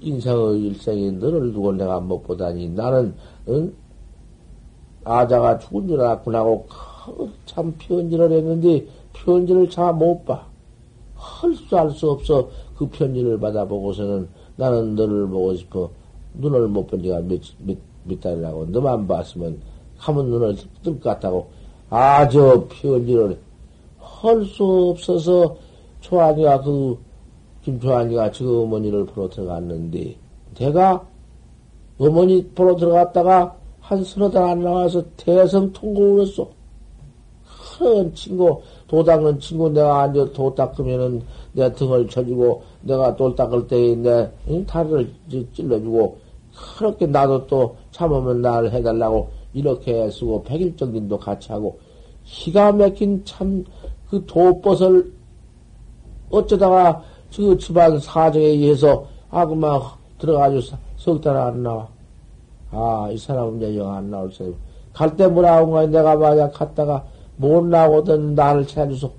A: 인생의 일생에 너를 두고 내가 못 보다니 나는 응? 아자가 죽은 줄 알았구나 하고 참 편지를 했는데 편지를 잘 못 봐. 할 수 알 수 없어 그 편지를 받아보고서는 나는 너를 보고 싶어 눈을 못 본 지가 몇, 몇, 몇 달이라고 너만 봤으면 하면 눈을 뜰 것 같다고 아 저 편지를 할 수 없어서 초안이가 그 김초안이가 저 어머니를 보러 들어갔는데 내가 어머니 보러 들어갔다가 한 서너 달 안 나와서 대성 통곡을 했어. 큰 친구, 도 닦는 친구 내가 앉아 도 닦으면은 내 등을 쳐주고 내가 돌 닦을 때에 내 다리를 찔러주고 그렇게 나도 또 참으면 나를 해달라고 이렇게 쓰고 백일정진도 같이 하고 기가 막힌 참 그 도벗을 어쩌다가 저 집안 사정에 의해서 아그만 들어가지고 석달 안 나와. 아, 이 사람은 이제 영 안 나올 사람. 갈때 뭐라고 거야. 내가 만약 갔다가 못 나오거든 나를 찾아주소.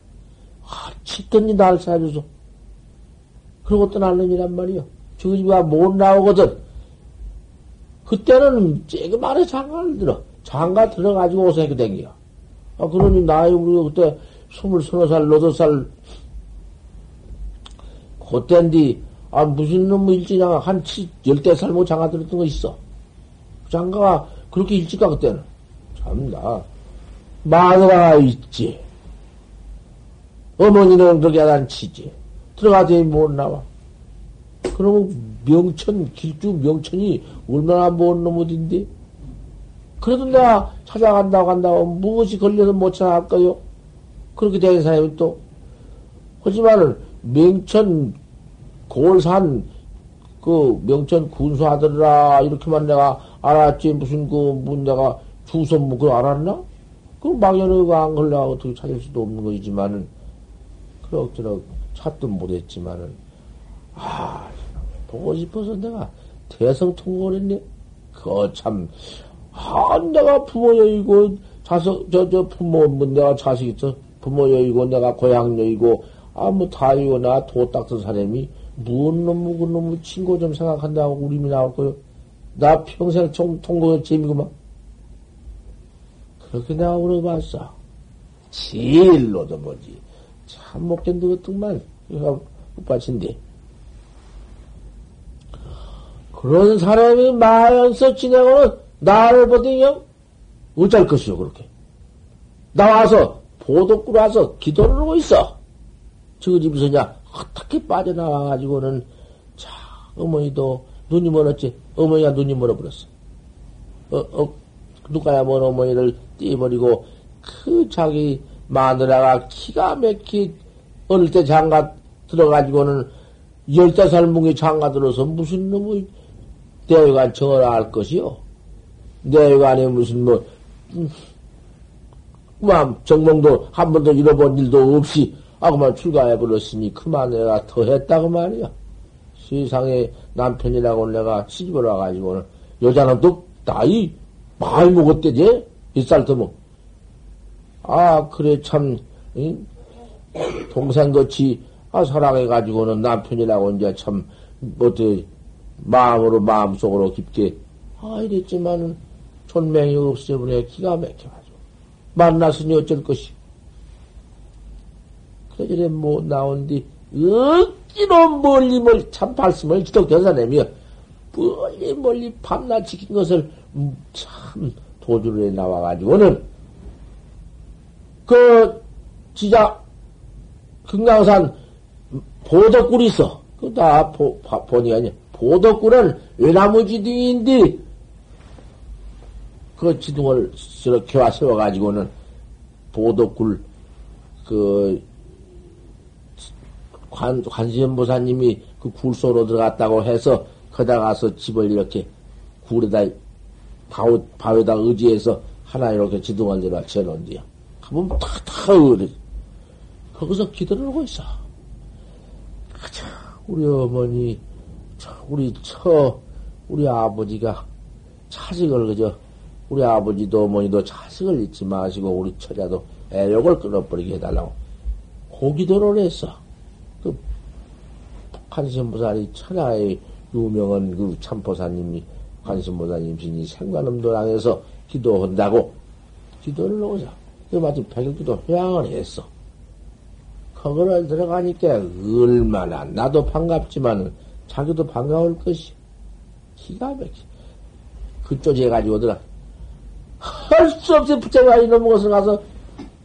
A: 아, 치든지 나를 찾아주소. 그러고 떠날는이란 말이요. 저 집가 못 나오거든. 그때는 쬐그마한 장가를 들어. 장가 들어가지고 이렇게 댕겨. 아, 그러니 나이 우리 그때 스물 서너 살, 너덟 살, 그때인데, 아, 무슨 놈의 뭐 일지장가 한 치, 열대 살 뭐 장가 들었던 거 있어. 장가가 그렇게 일찍 가, 그때는. 참나. 마누라가 있지. 어머니는 그렇게 하단 치지. 들어가더니 못 나와. 그러면 명천, 길주 명천이 얼마나 먼 놈인데? 그래도 내가 찾아간다고 한다고 무엇이 걸려서 못 찾아갈까요? 그렇게 된 사람이 또. 하지만은 명천 골산 그 명천 군수하더라 이렇게만 내가 알았지 무슨 그 문제가 주선 뭐 그걸 알았나? 그 막연히가 안 걸려 어떻게 찾을 수도 없는 거이지만은 그럭저럭 찾도 못했지만은 아 보고 싶어서 내가 대성통곡을 했네. 그참 아, 내가 부모 여이고 자석 저저 부모 뭐 내가 자식 있어 부모 여이고 내가 고향 여이고 아 뭐 다이고 나도 닦던 사람이 무슨 놈무 그 놈의 친구 좀 생각한다고 우림이 나올 거요. 나 평생 통, 통곡 재미구만. 그렇게 내가 물어봤어. 제일로도 뭐지. 참 못견도 것들만, 이거 끝받친데. 그런 사람이 마연서 지내고는 나를 보더니요, 어쩔 것이요, 그렇게. 나와서, 보도꾸로 와서 기도를 하고 있어. 저 집에서냐, 어떻게 빠져나와가지고는, 자, 어머니도 눈이 멀었지. 어머니가 눈이 멀어버렸어. 어, 어, 누가야 먼 어머니를 띄버리고, 그 자기 마누라가 키가 막히 어릴 때 장가 들어가지고는 열대 살 뭉이 장가 들어서 무슨 놈의 대외관 정을 알 것이요. 내외관에 무슨 뭐, 음, 뭐, 정몽도 한 번도 잃어본 일도 없이, 아, 그만 출가해 버렸으니 그만 내가 더 했다고 말이야. 세상에 남편이라고 내가 시집을 와가지고는 여자는 또 나이 많이 먹었대지? 몇살더 먹. 아, 그래, 참, 응? 동생같이, 아, 사랑해가지고는 남편이라고 이제 참, 어떻게, 마음으로, 마음속으로 깊게, 아, 이랬지만은, 존명이 없어버려 기가 막혀가지고. 만났으니 어쩔 것이. 그래, 저래 못 나온 뒤, 억지로 멀리 멀리 참 말씀을 지독 견사내며, 멀리 멀리 밤낮 지킨 것을 참 도주를 해 나와가지고는, 그, 지자, 금강산 보덕굴이 있어. 그다 본이 아니야. 보덕굴은 외나무 지둥인데 그 지둥을 저렇게 와 세워가지고는 보덕굴 그 관, 관세음보사님이 그 굴소로 들어갔다고 해서 거다 가서 집을 이렇게 굴에다 바위, 바위에다 의지해서 하나 이렇게 지둥을 내려 쳐놓은디요. 가면 탁탁 그래. 거기서 기도를 하고 있어. 참, 우리 어머니, 우리 처, 우리 아버지가 차식을 그저, 우리 아버지도 어머니도 차식을 잊지 마시고, 우리 처자도 애욕을 끊어버리게 해달라고. 고기도를 했어. 그, 관심보살이 천하의 유명한 그 참포사님이 관심보살님 신이 생관음도당에서 기도한다고 기도를 놓으자. 그 마치 백일기도 회양을 했어. 거기를 들어가니까 얼마나 나도 반갑지만 자기도 반가울 것이 기가 막히 그쪽에 가지고 들어 할수 없이 붙잡아 이놈 것을 가서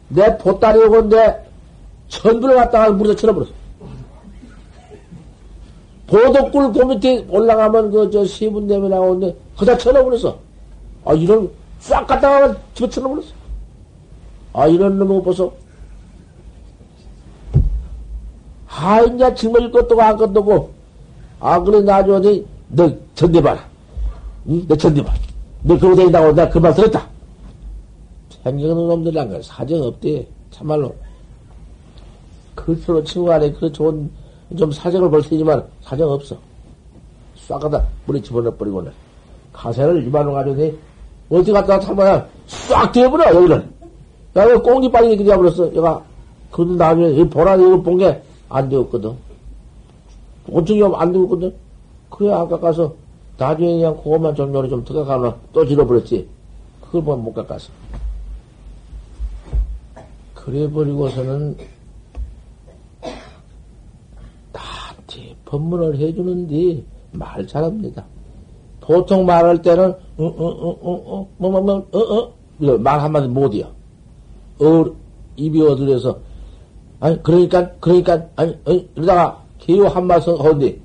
A: 내 보따리 내 전부를 갖다가 물에 쳐버렸어. 보도꿀 그 밑에 올라가면 그저 세분대에 나오는데 그다 쳐버렸어. 아 이런 싹 갖다가 집에 쳐버렸어. 아 이런 놈을 보소. 아, 이제 짊어질 것도 안 것도 고 아, 그래, 나중에, 너, 전대봐라. 응? 너 전대봐. 너 그러고 다닌다고 내가 그말 들었다. 생겨는 놈들이란 건 사정 없대. 참말로. 그처로 친구 안에 그 좋은, 좀 사정을 볼 테지만 사정 없어. 싹 가다 물에 집어넣어버리고는. 가세를 이만원 가져오니, 어디 갔다가 참아야 싹 되어버려, 여기는. 야, 왜 꽁지 빨리 그냥 버렸어. 얘가. 그런데 나중에, 보라, 이거 본 게, 안 되었거든. 오증이 안 되었거든. 그래, 아까 가서, 나중에 그냥 그것만 정렬이 좀 들어가면 또 질러버렸지. 그걸 보면 못 깎았어. 그래버리고서는, 나한테 법문을 해주는데, 말 잘합니다. 보통 말할 때는, 어, 어, 어, 어, 어, 뭐, 뭐, 뭐, 어, 어, 말 한마디 못이야. 어, 입이 어들려서, 아니, 그러니까, 그러니까, 아니, 아니 이러다가 개요 한 말씀 하는데,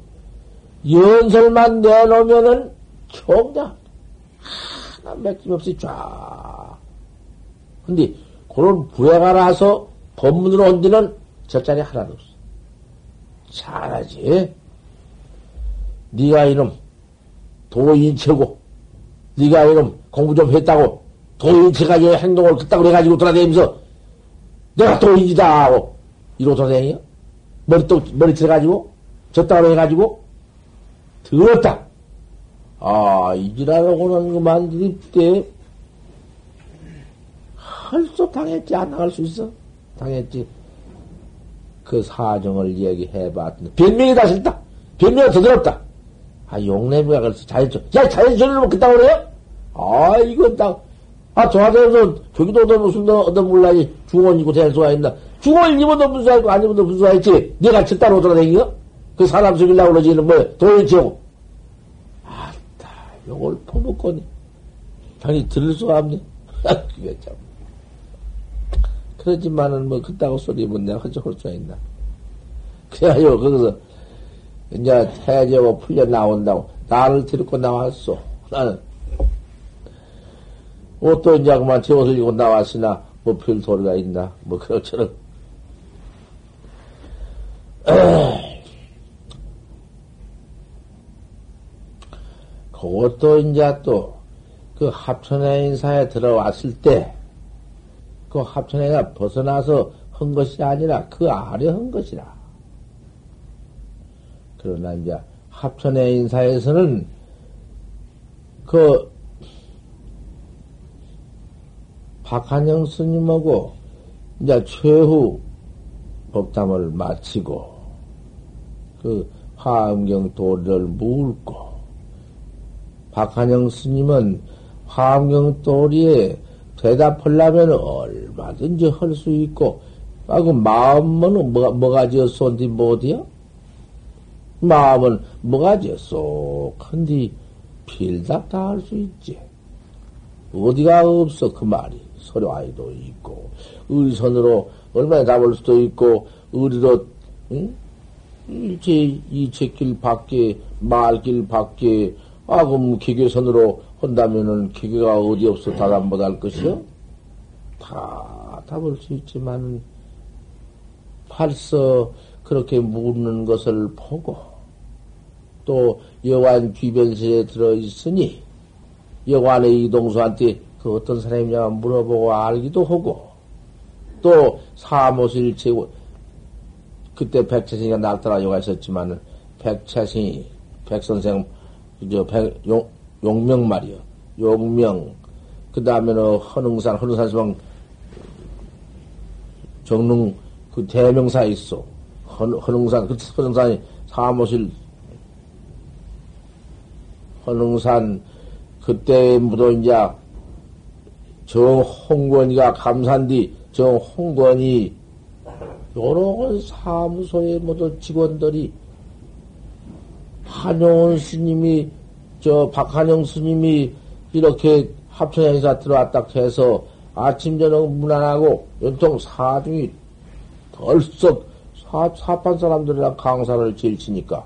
A: 연설만 내놓으면은 총장 하나 맥힘없이 쫙. 근데, 그런 부해가 나서 법문으로 온 데는 저자리 하나도 없어. 잘하지. 네가 이놈 도인체고, 네가 이놈 공부 좀 했다고 도인체가 행동을 그따고 해가지고 돌아다니면서 내가 도인이다 하고 이로 도생이요? 머리 또, 머리 쳐가지고, 졌다고 해가지고, 더럽다. 아, 이지라라고는 그만 드립대. 할수 당했지, 안 나갈 수 있어? 당했지. 그 사정을 얘기해봤더니, 변명이 다 싫다. 변명이 더 더럽다. 아, 용내미가 그래서 자연적, 야, 자연적으로 먹겠다 그래요? 아, 이건 딱, 아, 저하대에서 저기도 얻어 무슨 얻어 몰라지 중원이고 대수가 있나. 중원을 입어도 분수하고 안 입어도 분수하겠지. 네가 칠따로 돌아다니겨? 그 사람 죽이려고 그러지, 뭐, 도인치고. 아따, 요걸 퍼먹고, 당연히 들을 수가 없네. 그게 참. 그렇지만은 뭐, 그따고 소리 면 내가 어쩔 수가 있나. 그래가지고, 거기서, 이제 해제고 풀려 나온다고. 나를 데리고 나왔어. 나는. 옷도 이제 그만 제 옷을 입고 나왔으나, 뭐 별 소리가 있나. 뭐, 그렇처럼. 그것도 이제 또, 그 합천의 인사에 들어왔을 때, 그 합천에가 벗어나서 한 것이 아니라 그 아래 한 것이라. 그러나 이제 합천의 인사에서는 그 박한영 스님하고 이제 최후 법담을 마치고 그 화엄경 도리를 묻고 박한영 스님은 화엄경 도리에 대답하려면 얼마든지 할 수 있고 아 그 마음은 뭐가 뭐가 지었어 어디 뭐디야? 마음은 뭐가 지었어? 근데 필답 다 할 수 있지. 어디가 없어 그 말이 서로 아이도 있고 의선으로 얼마나 잡을 수도 있고, 의리로, 응? 일체, 이체길 밖에, 말길 밖에, 아, 그럼 기계선으로 한다면은 기계가 어디 없어 다담 못할 것이요? 다 답을 수 있지만, 벌써 그렇게 묻는 것을 보고, 또 여관 귀변실에 들어있으니, 여관의 이동수한테 그 어떤 사람이냐 물어보고 알기도 하고, 또 사무실 제고, 그때 백채승이가 낙타라 요가 있었지만, 백채승이, 백선생, 저, 백, 용, 용명 말이요. 용명. 그 다음에는 헌흥산, 헌흥산 수방, 정릉, 그 대명사 있어. 헌, 헌흥산, 그 헌흥산이 사무실, 헌흥산, 그때 무도 이제, 정홍권이가 감산디, 정홍권이, 여러 사무소의 모두 직원들이, 한용원 스님이, 저 박한영 스님이 이렇게 합천행사 들어왔다 해서 아침, 저녁 문안하고 연통 사중이 덜썩 사, 사판 사람들이랑 강사를 제일 치니까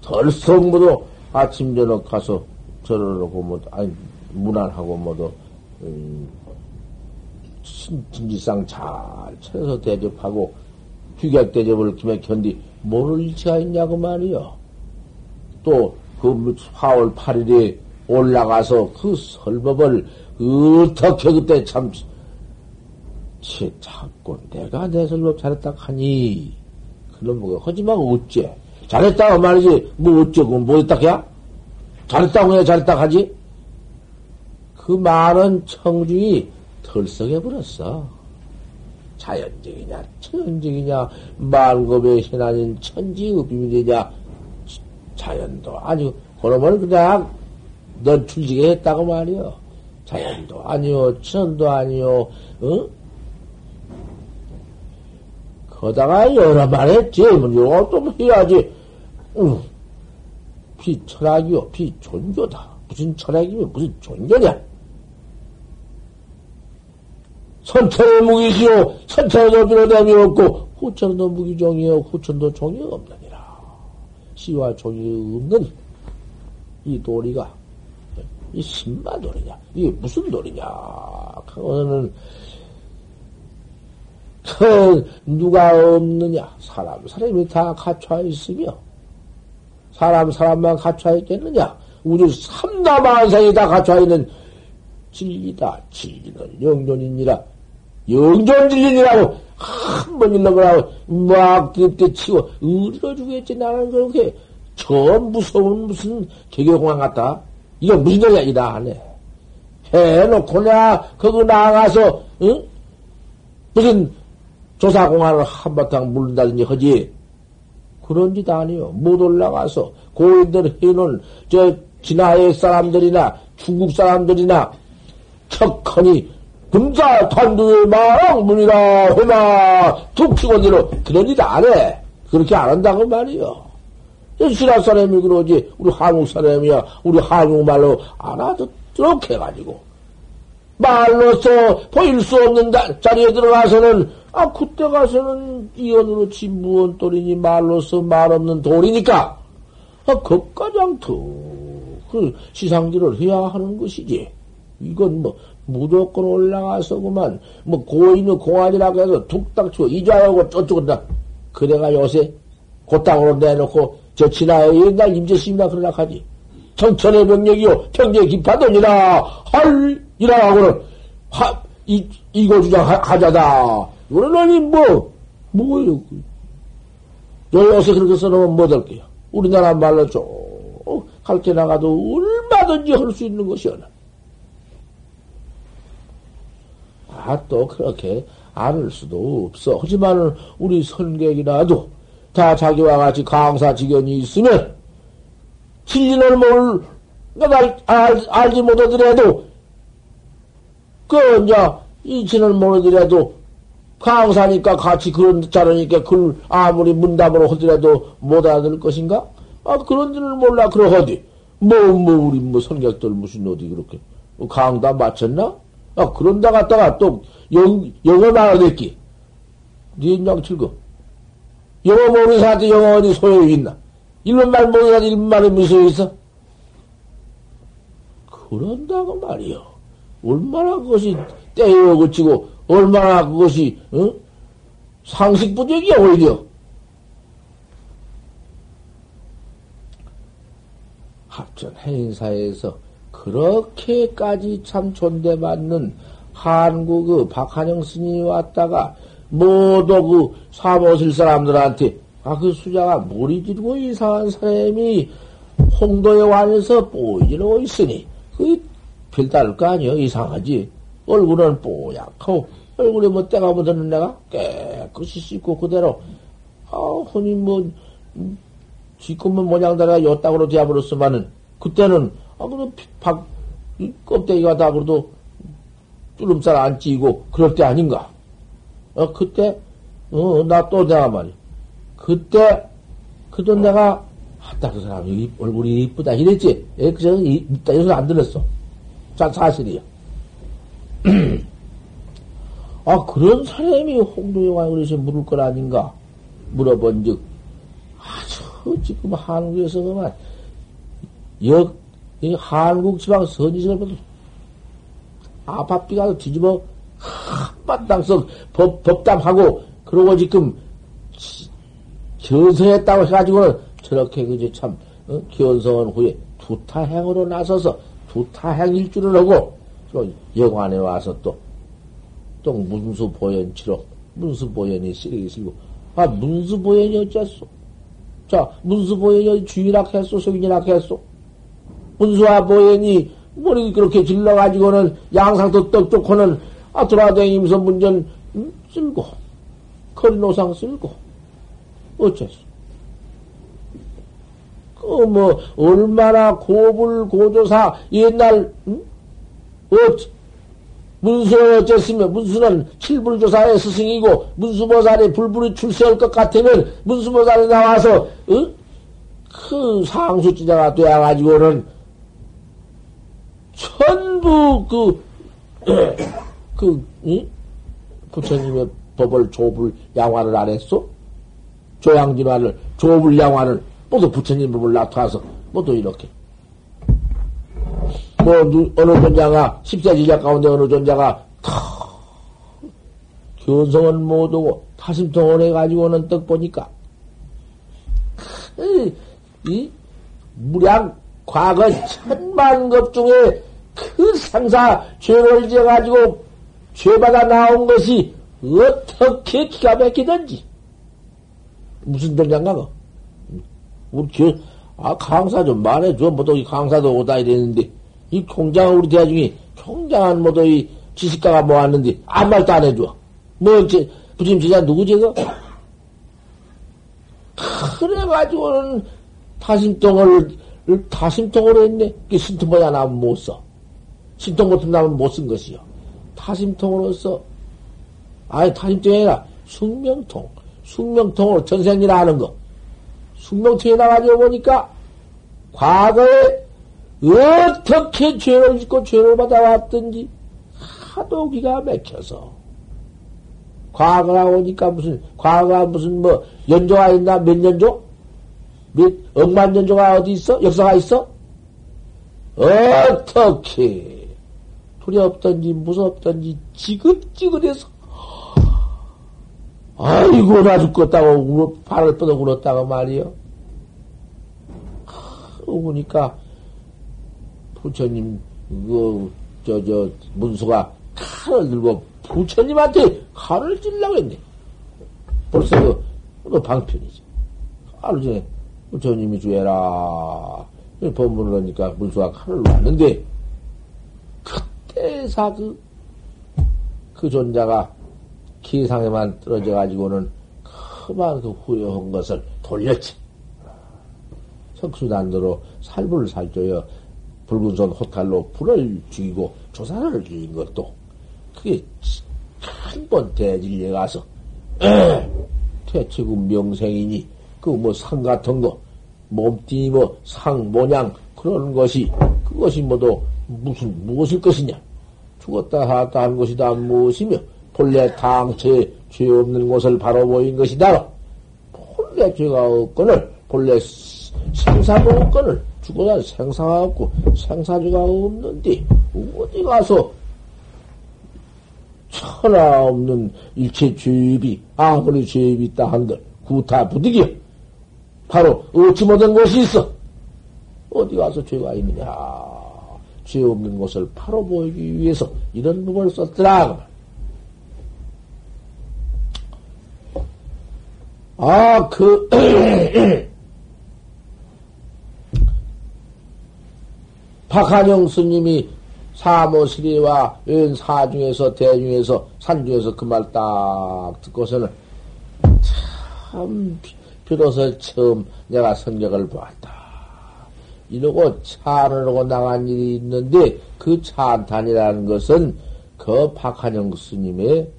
A: 덜썩 모두 아침, 저녁 가서 절을 하고 뭐, 아니, 문안하고 뭐도, 음, 진지상 잘 차려서 대접하고 규격 대접을 김에 견디 모를 일치가 있냐고 말이요. 또, 그 4월 8일에 올라가서 그 설법을 어떻게 그때 참, 치, 자꾸 내가 내 설법 잘했다 하니, 그런 뭐가, 하지만 어째? 잘했다고 말이지, 뭐 어쩌고, 뭐 했다 해야? 잘했다고 해, 잘했다 하지? 그 말은 청중이 덜썩해 버렸어. 자연적이냐, 천연적이냐, 말급의 신아닌 천지의 비밀이냐, 자연도 아니고, 그놈을 그냥 넌 출지게 했다고 말이요. 자연도 아니요, 천도 아니요, 어? 거다가 여러 말 했지. 뭐, 이거 또 해야지. 응. 비철학이요, 비존교다. 무슨 철학이면 무슨 존교냐? 선천의 무기지요, 선천에도 비로됨이 없고, 후천도 무기종이요, 후천도 종이 없느니라. 씨와 종이 없는 이 도리가, 이 신마 도리냐? 이게 무슨 도리냐? 그거는, 그, 누가 없느냐? 사람, 사람이 다 갖춰 있으며, 사람, 사람만 갖춰 있겠느냐? 우주 삼다만상이 다 갖춰 있는 진리다. 진리는 영존이니라. 영존진리니라고 한 번 일러보라고 막 그때 치고 어디로 주겠지 나는 그렇게 저 무서운 무슨 개개공항 같다. 이거 무슨 소리야 이다 하네. 해놓고 내가 거기 나가서 응? 무슨 조사공항을 한바탕 물른다든지 하지. 그런 짓 아니요. 못 올라가서 고인들 해놓은 저 진화의 사람들이나 중국 사람들이나 척하니 금사 탄두의 마랑 문이라 해마. 툭치고대로 그런 짓안 해. 그렇게 안 한다고 말이요. 신라 사람이 그러지. 우리 한국 사람이야. 우리 한국말로 알아듣도록 해가지고. 말로서 보일 수 없는 자리에 들어가서는 아 그때 가서는 이언으로 진무원 돌이니 말로서 말 없는 돌이니까. 아 그까장 더그 시상지를 해야 하는 것이지. 이건 뭐 무조건 올라가서 그만. 뭐 고인의 공안이라고 해서 툭딱 치고 이자하고 저쪽은 다. 그래가 요새 고땅으로 내놓고 저 지나에 옛날 임재심이나 그러나 하지. 청천의 병력이요. 경제 기파돈이라. 헐이라 하고는 하, 이, 이거 주장 하자다. 이거는 아니 뭐 뭐예요 요새 그렇게 써놓으면 못할게요? 우리나라 말로 쭉 갈게 나가도 얼마든지 할 수 있는 것이오나 아, 또 그렇게 알 수도 없어. 하지만 우리 선객이라도 다 자기와 같이 강사 직연이 있으면 진리를 뭘, 알, 알, 알지 못하더라도 그, 이제, 이치를 모르더라도 강사니까 같이 그런 자르니까 글 아무리 문답으로 하더라도 못 알아들 것인가? 아, 그런 줄을 몰라. 그러하디. 뭐, 뭐, 우리 뭐 선객들 무슨 어디 그렇게. 강다 맞췄나? 아, 그런다 갔다가 또 영, 영어 말아듣기. 니 인장 즐거. 영어 모르는 사람한테 영어 어디 소용이 있나? 일본말 모르는 사람한테 일본말에 무슨 있어? 그런다고 말이요. 얼마나 그것이 떼어 그치고, 얼마나 그것이, 어? 상식 부족이야, 오히려. 합천 행사에서 그렇게까지 참 존대받는 한국 그 박한영 스님이 왔다가 모두 그 사모실 사람들한테 아 그 수자가 물이 지르고 이상한 사람이 홍도에 와서 뽀이지르고 있으니 그 별다를 거 아니여? 이상하지. 얼굴은 뽀얗고 얼굴에 뭐 때가 묻었는 내가 깨끗이 씻고 그대로. 아 흔히 뭐 지금은 모양다가 요땅으로 되어버렸으면은 그때는 아 그래 박 껍데기가 다 그래도 주름살 안 찌고 그럴 때 아닌가? 어 그때 어 나 또 내가 말이 그때 그때 내가 아따 그 사람 이 얼굴이 이쁘다 이랬지. 예, 그저 이따 이소 안 들었어. 자 사실이야. 아 그런 사람이 홍도에 와 그래서 물을 걸 아닌가 물어본 즉 아주 지금 한국에서 그만 역 한국 지방 선지식을 봐도 아파비가 뒤집어 한바탕석 법, 법담하고 그러고 지금 견성했다고 해가지고는 저렇게 그저 참 어? 견성한 후에 두타행으로 나서서 두타행 일주를 하고 또 영안에 와서 또 또 문수 보현치로 문수 보현이 쓰레기 쓰고. 아 문수 보현이 어째서? 자 문수 보현이 주인락 했소? 속인이락 했소 문수와 보현이 머리 그렇게 질러가지고는 양상도 떡좋고는 아 돌아다니면서 문전 음, 쓸고 거리노상 쓸고 어째서 그 뭐 얼마나 고불 고조사 옛날 응? 어 문수는 어쨌으면 문수는 칠불조사의 스승이고 문수보살이 불불이 출세할 것 같으면 문수보살이 나와서 응? 그 상수지자가 되어가지고는 전부 그, 그, 응? 부처님의 법을 조불 양화를 안 했어? 조양진화를, 조불 양화를 모두 부처님 법을 나타나서 모두 이렇게. 뭐, 어느 존자가, 십세 지자 가운데 어느 존자가, 다, 견성은 못하고, 타심통을 해가지고는 떡 보니까, 이, 이, 무량, 과거 천만 급 중에 그 상사 죄를 지어가지고 죄받아 나온 것이 어떻게 기가 막히든지. 무슨 존재인가, 그? 우리 교, 아, 강사 좀 말해줘. 뭐또 이 강사도 오다 이랬는데, 이 공장 우리 대중이 총장한 뭐도 이 지식가가 모았는데, 아무 말도 안 해줘. 뭐, 제, 부심 지자 누구지, 그? 그래가지고는 타심통을, 타심통으로 했네. 그 신통보다 나면 못 써. 신통 같은 나면 못 쓴 것이요. 타심통으로서, 아니, 타심통이 아니라 숙명통. 숙명통으로 전생이라 하는 거. 숙명통에 나가지고 보니까, 과거에 어떻게 죄를 짓고 죄를 받아왔던지, 하도 기가 막혀서. 과거라 오니까 무슨, 과거가 무슨 뭐, 연조가 있나? 몇 년조? 몇, 억만 연조가 어디 있어? 역사가 있어? 어떻게, 두렵던지 무섭던지 지긋지긋해서, 아이고, 나 죽겠다고 울어, 발을 뻗어 울었다고 말이요. 그러니까, 부처님, 그, 저, 저, 문수가 칼을 들고 부처님한테 칼을 찔라고 했네. 벌써 그, 그 방편이지. 하루 전에 부처님이 주해라. 법문을 하니까 문수가 칼을 놨는데, 그때사 그, 그 존자가 기상에만 떨어져가지고는 그만 그 후회한 것을 돌렸지. 석수단도로 살불을 살쪄여 붉은 손 호탈로 불을 죽이고 조사를 죽인 것도 그게 한 번 대질려 가서 태체군 명생이니 그 뭐 상 같은 거 몸띠 뭐상 모양 그런 것이 그것이 뭐도 무슨 무엇일 것이냐 죽었다 하다 한 것이 다 무엇이며 본래 당체 죄 없는 곳을 바로 보인 것이다. 본래 죄가 없거늘, 본래 생사가 없거늘, 죽어야 생사가 없고, 생사죄가 없는데, 어디 가서, 천하 없는 일체 죄비, 아무리 죄비 있다 한들, 구타 부득이여. 바로, 얻지 못한 곳이 있어. 어디 가서 죄가 있느냐. 죄 없는 곳을 바로 보이기 위해서 이런 법을 썼더라. 아, 그, 박한영 스님이 사모시리와 연 사중에서, 대중에서, 산중에서 그 말 딱 듣고서는 참, 비로소 처음 내가 성격을 보았다. 이러고 차를 하고 나간 일이 있는데 그 찬탄이라는 것은 그 박한영 스님의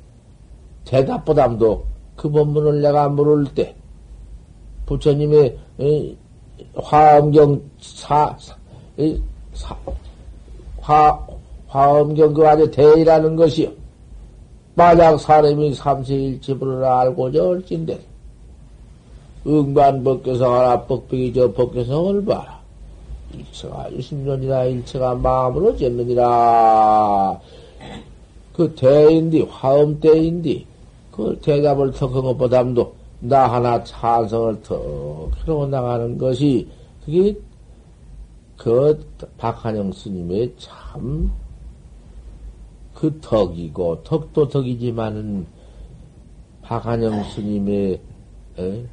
A: 대답보담도 그 법문을 내가 물을 때 부처님의 화엄경 사, 사, 화, 화엄경 그 안에 대이라는 것이요. 만약 사람이 삼세일집을 알고자 할진데 응반 법교성 하나 뻑뻑이 저 법교성을 봐라. 일체가 유심년이라 일체가 마음으로 졌느니라. 그 대인디 화엄 대인디 그 대답을 턱한 것보다도 나 하나 찬성을 턱 해놓고 나가는 것이 그게 그 박한영 스님의 참 그 덕이고 덕도 덕이지만은 박한영 스님의 에?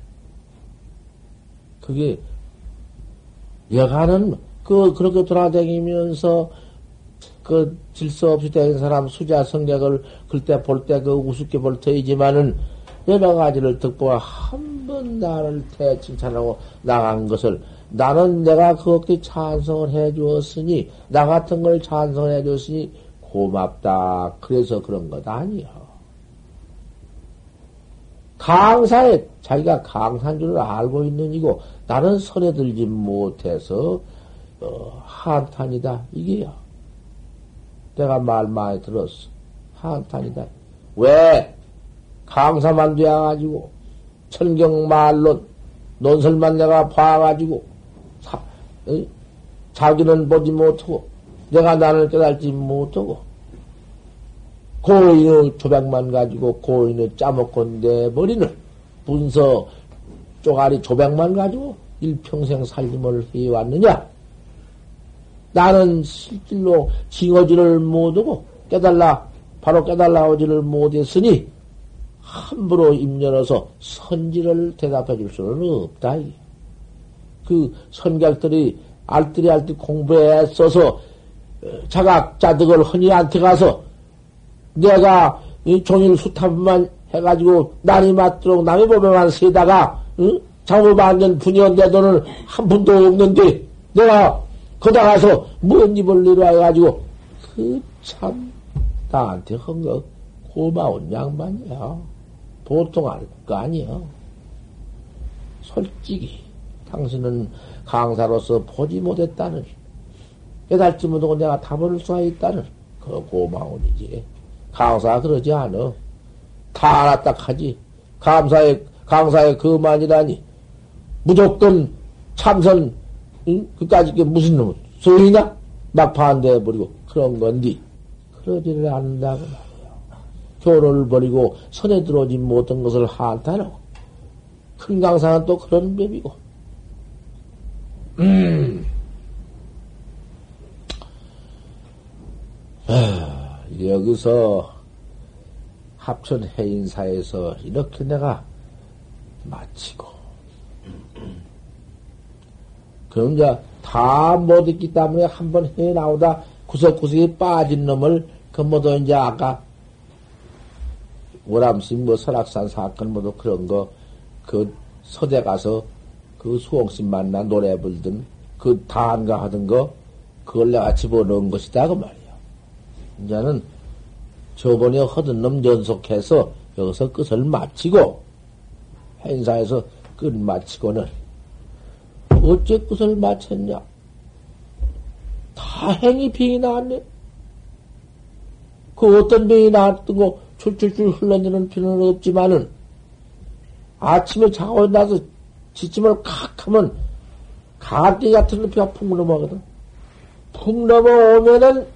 A: 그게 여가는 그 그렇게 돌아다니면서 그 질서 없이 된 사람 수자 성격을 그때 볼 때 그 우습게 볼 터이지만은 여러 가지를 듣고 한번 나를 대 칭찬하고 나간 것을 나는 내가 그렇게 찬성을 해 주었으니 나 같은 걸 찬성해 줬으니 고맙다. 그래서 그런 것 아니야. 강사에 자기가 강사인 줄 알고 있는 이고 나는 선에 들지 못해서 어, 한탄이다 이게야. 내가 말 많이 들었어. 한탄이다. 왜? 강사만 되어가지고, 천경 말론, 논설만 내가 봐가지고, 사, 어? 자기는 보지 못하고, 내가 나를 깨달지 못하고, 고인의 조백만 가지고 고인의 짜먹고 내버리는 분서 쪼가리 조백만 가지고 일평생 살림을 해왔느냐? 나는 실질로 징어지를 못하고 깨달라, 바로 깨달라 오지를 못했으니 함부로 입 열어서 선지를 대답해 줄 수는 없다. 그 선객들이 알뜰히 공부해 써서 어, 자각자득을 흔히한테 가서 내가 이 종일 수탑만 해가지고 날이 맞도록 남의 법에만 세다가 응? 만든 분이었 내 돈을 한 푼도 없는데 내가 거다 가서 뭔 입을 내려와가지고, 그 참, 나한테 헌거 고마운 양반이야. 보통 알거 아니야. 솔직히, 당신은 강사로서 보지 못했다는, 깨달지 못하고 내가 답을 쏴 있다는, 그 고마운이지. 강사 그러지 않아. 다 알았다 하지. 감사의, 강사의 그만이라니. 무조건 참선 응? 그까짓 게 무슨 놈, 소리냐? 막 반대해버리고, 그런 건디. 그러지를 않는다고 말이야. 교를 버리고 선에 들어오지 못한 것을 한탄하고, 큰 강사는 또 그런 법이고, 음. 아, 여기서 합천 해인사에서 이렇게 내가 마치고, 그럼 이제 다 못 있기 때문에 한번 해 나오다 구석구석에 빠진 놈을 그 모두 이제 아까 오람심 뭐 설악산 사건 모두 그런 거 그 서대 가서 그 수홍심 만나 노래 불든 그 다한가 하던 거 그걸 내가 집어넣은 것이다 그 말이야. 이제는 저번에 허든 놈 연속해서 여기서 끝을 마치고 행사에서 끝 마치고는 어째 끝을 마쳤냐? 다 행이 병이 나왔네. 그 어떤 병이 나왔던 거 줄줄줄 흘러내는 피는 없지만은 아침에 자고 나서 지침을 칵 하면 가기 같은 피가 푹 넘어가거든. 푹 넘어오면은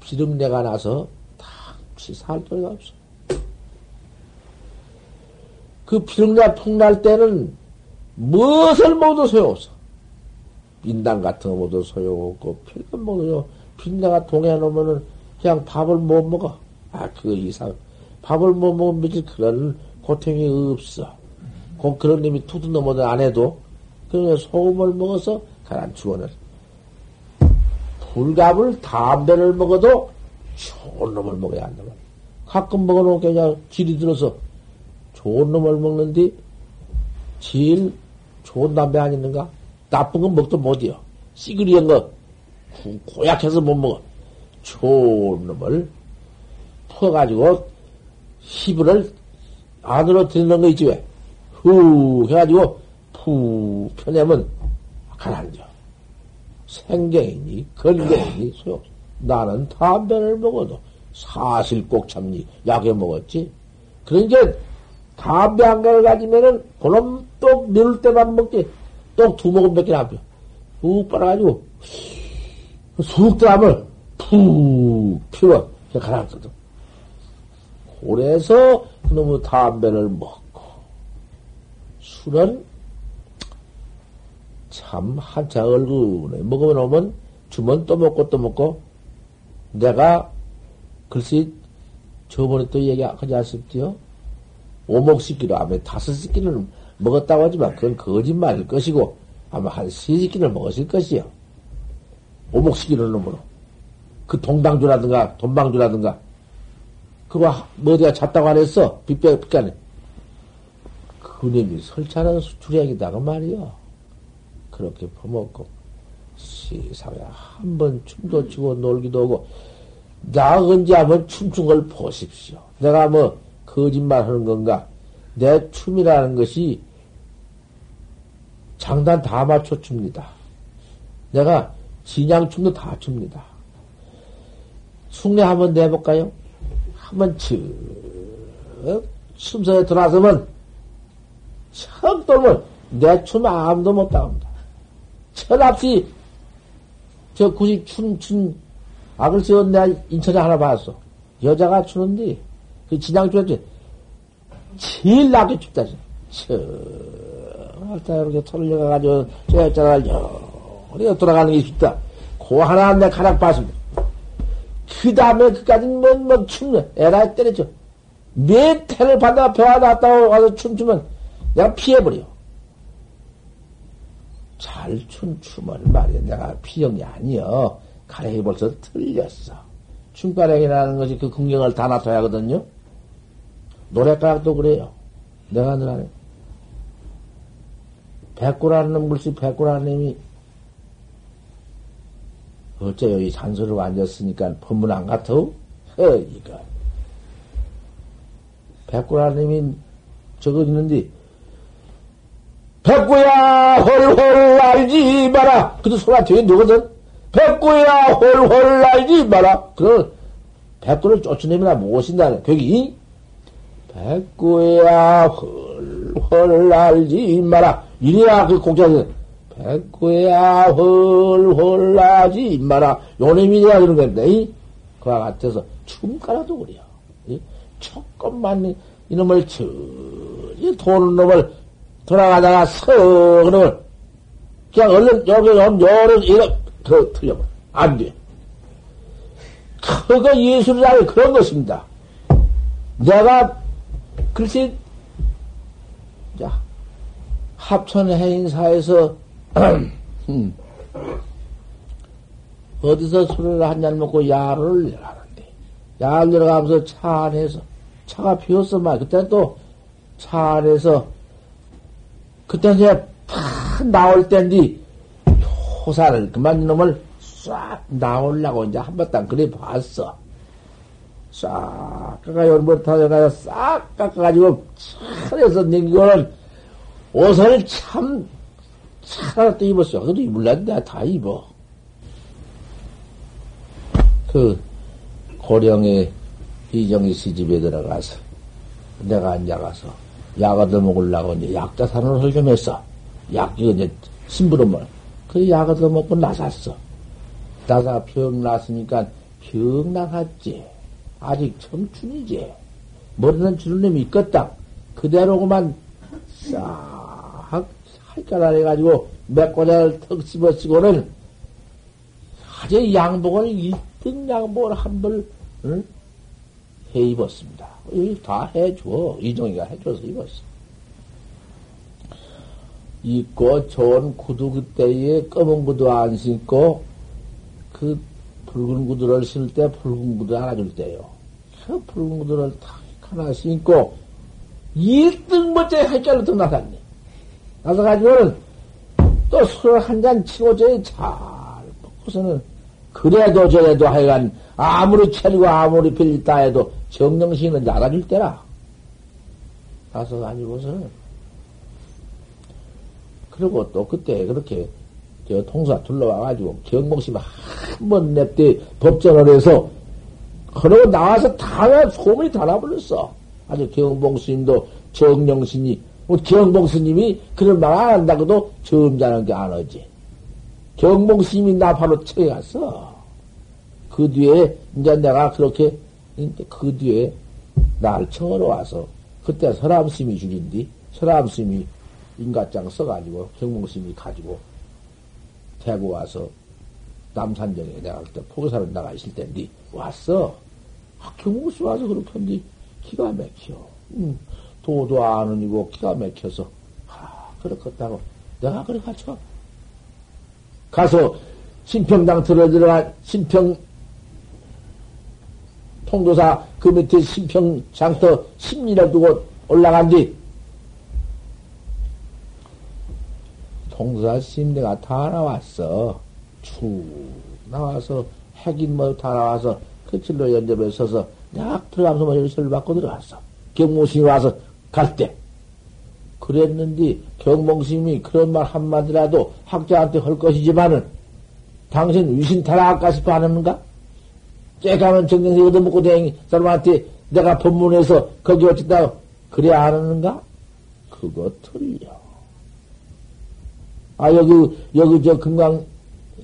A: 비름내가 나서 당시 살 도리가 없어. 그 비름내 푹날 때는 무엇을 먹어도 소용없어. 인당 같은 거 먹어도 소용없고, 필금 먹어도 빈내가 동해 놓으면은 그냥 밥을 못 먹어. 아, 그 이상. 밥을 못 먹으면 며칠 그런 고통이 없어. 꼭 그런 놈이 투두 넘어도 안 해도, 그냥 소금을 먹어서 가라앉히고는. 불갑을 담배를 먹어도 좋은 놈을 먹어야 한다. 가끔 먹어놓으면 그냥 질이 들어서 좋은 놈을 먹는데, 제일 좋은 담배 아니는가? 나쁜 건 먹도 못이요. 시그리한 거, 고 약해서 못 먹어. 좋은 놈을 퍼가지고, 희불을 안으로 들는 거 있지 왜? 후 해가지고 푹 펴내면 가라앉아. 생경이니 건강이니 소용없어. 나는 담배를 먹어도 사실 꼭 참니 약에 먹었지. 그러니까 담배 한 개를 가지면은 그놈 또 미룰 때만 먹지. 또 두 모금밖에 안 펴. 푹 빨아가지고 쑥 들어가면 푹 피워. 가라앉거든. 그래서 너무 담배를 먹고 술은 참 한창 얼굴에 먹어놓으면 주면 또 먹고 또 먹고 내가 글쎄 저번에 또 얘기하지 않습니까? 오목시키로 아마 다섯 시끼는 먹었다고 하지만 그건 거짓말일 것이고 아마 한세 시끼는 먹었을 것이요. 오목시키는 놈으로. 그 동방주라든가 돈방주라든가 그거 뭐 어디가 잤다고 안 했어? 빗배 빗간에. 그놈이 설찬한 수출액이다가 말이요. 그렇게 퍼먹고 세상에 한 번 춤도 추고 놀기도 하고 나 언제 한번 춤춘 걸 보십시오. 내가 뭐 거짓말 하는 건가? 내 춤이라는 것이 장단 다 맞춰 춥니다. 내가 진양춤도 다 춥니다. 숭례 한번 내볼까요? 한번 쭉 춤선에 들어서면 척 돌면 내 춤 아무도 못 따옵니다. 철없이 저 굳이 춤, 춘, 아, 글쎄, 내가 인천에 하나 봤어. 여자가 추는데, 그 진양 추었지. 제일 낮게 춥다, 저. 다 이렇게 털려가가지고, 저 여자가 여리가 돌아가는 게 춥다. 그 하나 내 가락 봤습니다. 그 다음에 그까지 뭐, 뭐, 춤네. 에라 때렸죠. 몇 태를 받아 배와 놨다고 와서 춤추면 내가 피해버려. 잘춘 춤을 말이야. 내가 피정이 아니여. 가령이 벌써 틀렸어. 춤가령이라는 것이 그 긍정을 다 나타야 하거든요. 노래가락도 그래요. 내가 늘 안해. 백구라는 놈, 글쎄, 백구라는 놈이, 어째 여기 산소를 앉았으니까 법문 안 같아? 어, 이거. 백구라는 놈이 저거 있는데, 백구야 홀홀 알지 마라. 그도 소리가 되게 누거든. 백구야 홀홀 알지 마라. 그럼 백구를 쫓아내면 무엇인다. 거기 백구야 홀홀 알지 마라. 이래야 그 공자는 백구야 홀홀 알지 마라. 요놈이 내가 그런 건데 그와 같아서 춤가라도 그래요. 조금만 이놈을 저리 도는 놈을 돌아가다가 서그을 그냥 얼른 여기 오면 여러 이렇게 더 틀려버려. 안 돼. 그거 예술이라는 그런 것입니다. 내가 글쎄 자 합천 행사에서 음, 어디서 술을 한 잔 먹고 야를 내려가는데 야를 내려가면서 차 안에서 차가 비었어 말 그때 또 차 안에서 그때 이제 탁 나올 때인데 호사를 그만 놈을 싹 나오려고 이제 한번딱 그래 봤어. 싹 깎아 요번부터 가서 싹 깎아가지고 차려서 냉기고는 옷을 참 차라리 또 입었어. 그래도 입을란데 다 입어. 그 고령의 이정희 씨 집에 들어가서 내가 앉아가서 약 얻어먹으려고 이제 약자산을 설정했어. 약, 이거 이제 심부름을. 그 약 얻어먹고 나섰어. 나사 병 났으니까 병 나갔지. 아직 청춘이지. 주는 놈이 있겠다. 그대로고만 싹 할까라 해가지고 맥고자를 턱 씹어쓰고는 아주 양복을 1등 양복을 한벌 응? 해 입었습니다. 다 해줘. 이종이가 해줘서 입었어. 입고 좋은 구두 그때에 검은 구두 안 신고 그 붉은 구두를 신을 때 붉은 구두 안아줄 때요. 그 붉은 구두를 탁 하나 신고 1등 멋째 할자로 더 나갔네. 나서가지고는 또 술 한 잔 치고 저잘 먹고서는 그래도 저래도 하여간 아무리 차리고 아무리 빌리다 해도 정령신은 나가줄 때라. 가서 가지고서는 그리고 또 그때 그렇게 저 통사 둘러와가지고 경목심 한 번 냅대 법전을 해서 그러고 나와서 다 소문이 다 나버렸어. 아주 경봉 스님도 정령신이 뭐 경봉 스님이 그런 말 안 한다고도 점잖은 게 안 하지. 경봉 스님이 나 바로 쳐에 갔어. 그 뒤에 이제 내가 그렇게 그 뒤에 날 청으로 와서 그때 설암스님이 죽인디 설암스님이 인가장 써가지고 경봉 스님이 가지고 대구 와서 남산정에 내가 그때 포교사로 나가 있을 때인데 왔어. 아, 경봉스 와서 그렇게 한디 기가 막혀. 음, 도도 아는이고 기가 막혀서 아 그렇겠다고 내가 그래 가지고 가서 신평당 들어 들어간 신평 통도사 그 밑에 신평 장터 10리를 두고 올라간 뒤 통도사 심내가 다 나왔어. 축 나와서 핵인 뭐 다 나와서 그 칠로 연접에 서서 약 들어가면서 뭐 열쇠를 받고 들어갔어. 경몽스님이 와서 갈 때. 그랬는데 경몽스님이 그런 말 한마디라도 학자한테 할 것이지만은 당신 위신 타락할까 싶어 하는가? 째가면 정경세 얻어먹고 다니 사람한테 내가 법문에서 거기 어쨌다 그래 안 하는가? 그거 틀려. 아, 여기, 여기 저 금강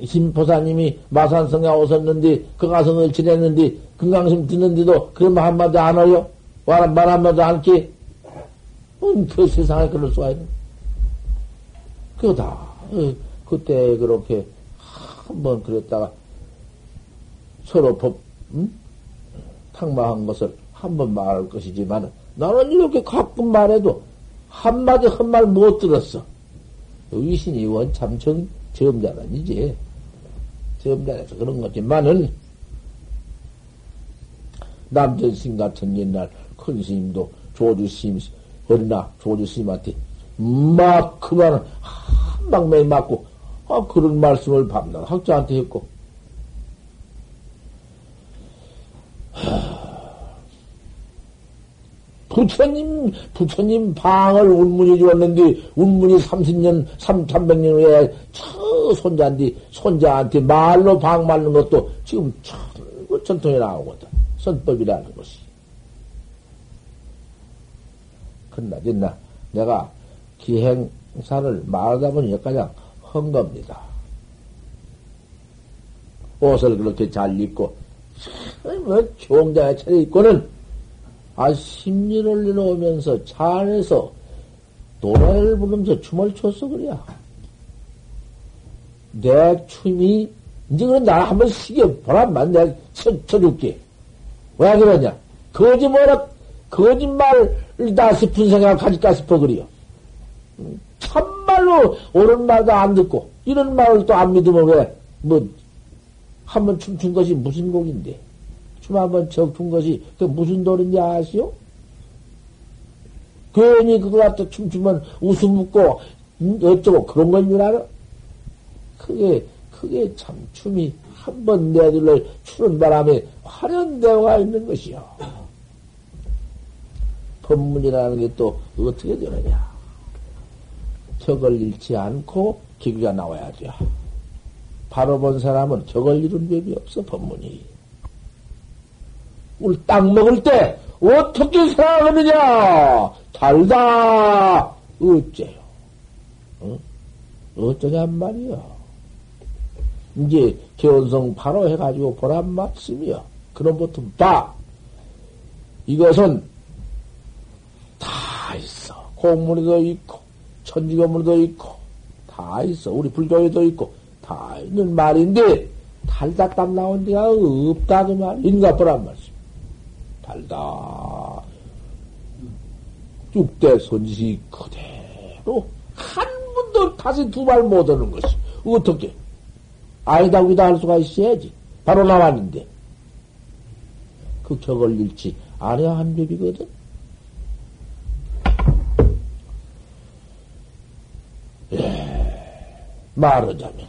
A: 심포사님이 마산성에 오셨는데, 금강성을 지냈는데, 금강심 듣는데도 그런 말 한마디 안 해요? 말, 말 한마디 안 게? 음, 그 세상에 그럴 수가 있는. 그거다. 어, 그때 그렇게 한 번 그랬다가 서로 법, 응? 탁마한 것을 한 번 말할 것이지만 나는 이렇게 가끔 말해도 한마디 한 말 못 들었어. 의신이 원참 정, 점자는이지. 점자라서 그런 거지만은 남전신 같은 옛날 큰 스님도 조주 스님, 어리나 조주 스님한테 막 그만 한 방매 맞고 아, 그런 말씀을 밤낮 학자한테 했고 부처님, 부처님 방을 운문이 주었는데, 운문이 30년, 3, 300년 후에 저 손자인데, 손자한테 말로 방 맞는 것도 지금 천, 전통에 나오거든. 선법이라는 것이. 끝나졌나? 내가 기행사를 말하다 보니 여기까지 한 겁니다. 옷을 그렇게 잘 입고, 뭐, 종자에 차려입고는, 아, 심리를 내놓으면서 차 안에서 노래를 부르면서 춤을 췄어, 그래야. 내 춤이, 이제 그럼 나 한번 시계 보란만 내가 쳐, 쳐줄게. 왜 그러냐? 거짓말을, 거짓말이다 싶은 생각 가질까 싶어, 그래요. 참말로 옳은 말도 안 듣고, 이런 말을 또 안 믿으면 왜, 뭐, 한번 춤춘 것이 무슨 곡인데? 춤 한번 적춘 것이 그 무슨 도인지 아시오? 괜히 그거 갖다 춤추면 웃음 웃고, 음, 어쩌고 그런 건 줄 알아? 그게, 그게 참 춤이 한 번 내둘러 추는 바람에 화련대화가 있는 것이요. 법문이라는 게 또 어떻게 되느냐. 격을 잃지 않고 기기가 나와야 돼. 바로 본 사람은 격을 잃은 법이 없어, 법문이. 우리 땅 먹을 때 어떻게 생각하느냐? 달다. 어째요? 어? 어쩌냔 말이야. 이제 개원성 바로 해가지고 보란 말씀이야. 그럼부터 봐. 이것은 다 있어. 공문에도 있고, 천지건문에도 있고, 다 있어. 우리 불교에도 있고, 다 있는 말인데, 달다 땀 나온 데가 없다, 그 말. 인가 보란 말씀. 달다. 육대 손지 그대로 한 번도 다시 두 발 못 오는 것이. 어떻게? 아니다, 우리다 할 수가 있어야지. 바로 나왔는데. 그 격을 잃지 않아야 한 법이거든. 예, 말하자면.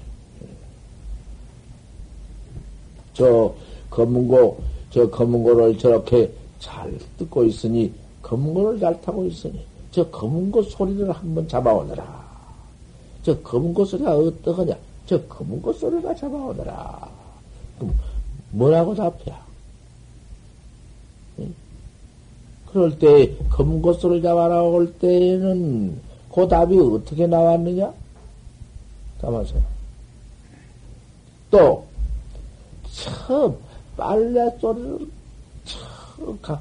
A: 저 검은고, 저 검은 고를 저렇게 잘 듣고 있으니, 검은 고를 잘 타고 있으니, 저 검은 고 소리를 한번 잡아오너라. 저 검은 고 소리가 어떠하냐? 저 검은 고 소리가 잡아오너라. 그럼 뭐라고 답해? 그럴 때 검은 고 소리를 잡아라 올 때는 그 답이 어떻게 나왔느냐? 담아서요. 또, 처음 빨래 소리를 처음 가,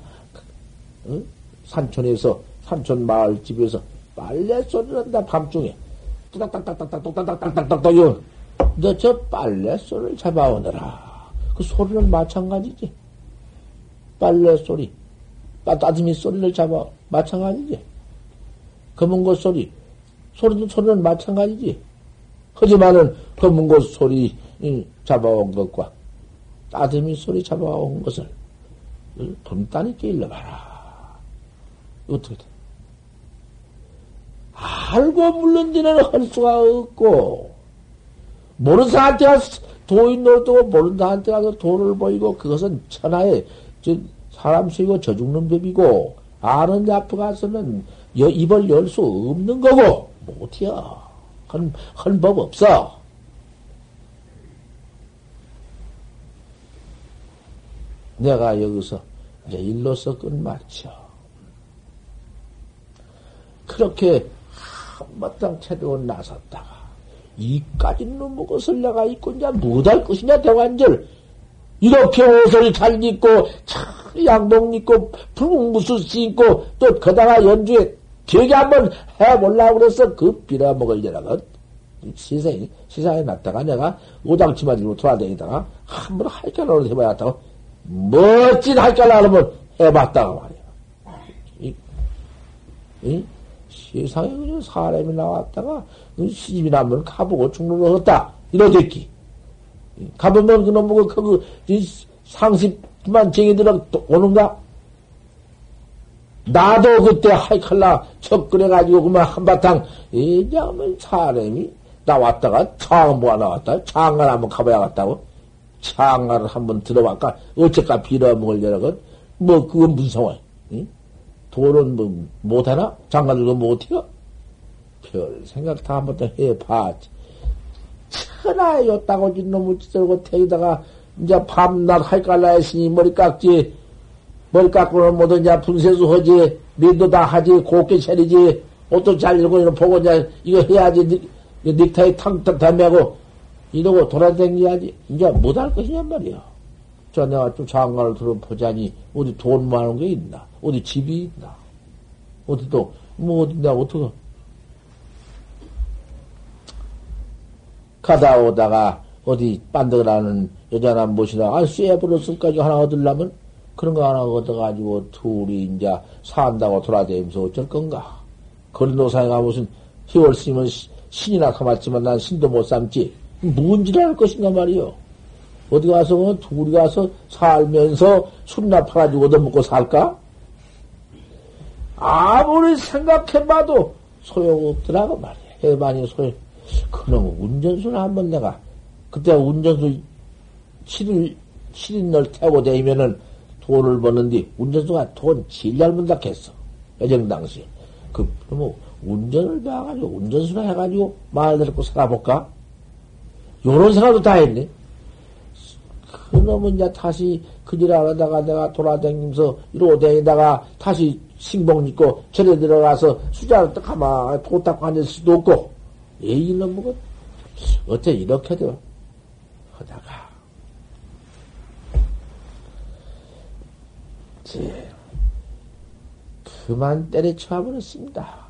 A: 어? 산촌에서 산촌 마을 집에서 빨래 소리를 한다 밤중에 딱딱딱딱딱딱딱딱딱딱딱 너저 빨래 소리를 잡아오느라 그 소리는 마찬가지지 빨래 소리 따뜻미 소리를 잡아 마찬가지지 검은 것 소리 소리도 소리는 마찬가지지 하지만은 검은 것 소리 잡아온 것과 따뜻미 소리 잡아온 것을 분단히 일러봐라 어떻게 돼? 알고 물른 데는 할 수가 없고, 모르는 사람한테 가서 도인 노릇하고 모르는 사람한테 가서 도를 보이고, 그것은 천하의 사람 쓰이고 저 죽는 법이고, 아는 앞에 가서는 입을 열 수 없는 거고, 못해요. 한, 한법 없어. 내가 여기서 이제 일로서 끝마쳐. 그렇게 한바탕 채도원 나섰다가 이까지 놈의 것을 내가 입고 이제 못할 것이냐 대관절 이렇게 옷을 잘 입고 양복 입고 붉은 무술 입고 또 거다가 연주에 되게 한번 해보려고 그래서 그 빌어먹을려라가 시상에, 시상에 났다가 내가 오장치마 들고 돌아다니다가 한번 할까라고 해봐야 했다고 멋진 할까라 면 해봤다가 말이야. 이, 이? 세상에 그냥 사람이 나왔다가 시집이 나면 가보고 죽는 거 없다. 이러겠기. 가보면 그놈의 그, 그, 상습만 쟁이 들어 오는가? 나도 그때 하이칼라 척그래가지고 그만 한바탕, 이자면 사람이 나왔다가 장보가 나왔다. 장가를 한번 가봐야겠다고. 장가를 한번 들어볼까? 어째까 빌어먹을 여러건? 뭐, 그건 무슨 상황? 응? 돈은 뭐, 못하나? 장가들도 못해요? 별 생각 다 한번 더 해봤지. 천하에 요따고 진 놈을 찌들고 태기다가 이제 밤낮 할깔라 했으니 머리 깎지. 머리 깎고는 뭐든 이제 분세수 하지. 밀도 다 하지. 곱게 차리지. 옷도 잘 입고 이거 보고 이제 이거 해야지. 닉, 닉타이 탕탕 담매고 이러고 돌아다녀야지. 이제 못할 것이냔 말이야. 저 내가 좀 장가를 들어보자니 어디 돈 많은 게 있나? 어디 집이 있나? 어디 또, 뭐, 어디, 내가 어떻게. 가다 오다가 어디 빤덕을하는 여자나 무엇이나, 아, 쇠버릇을까지 하나 얻으려면 그런 거 하나 얻어가지고 둘이 이제 산다고 돌아다니면서 어쩔 건가? 거리노사에가 무슨 희월 스님은 신이나 가봤지만 난 신도 못 삼지. 뭔지를 할 것인가 말이요. 어디 가서 둘이 가서 살면서 술이나 팔아주고 얻어먹고 살까? 아무리 생각해봐도 소용없더라고 말이야. 해반이 소용. 그놈 운전수는 한번 내가 그때 운전수 7일 7인 널 태우고 다니면은 돈을 버는데 운전수가 돈 제일 잘 문다 했어. 예정 당시에. 그, 뭐, 운전을 배워가지고, 운전수나 해가지고, 말 듣고 살아볼까? 요런 생각도 다 했네. 그놈은 이제 다시 그질 안 하다가 내가 돌아다니면서 이러고 다니다가 다시 신봉 입고 절에 들어가서 수자를 딱 가만 도딱 앉을 수도 없고 에이 놈은 어째 이렇게도 하다가 제 그만 때려쳐 버렸습니다.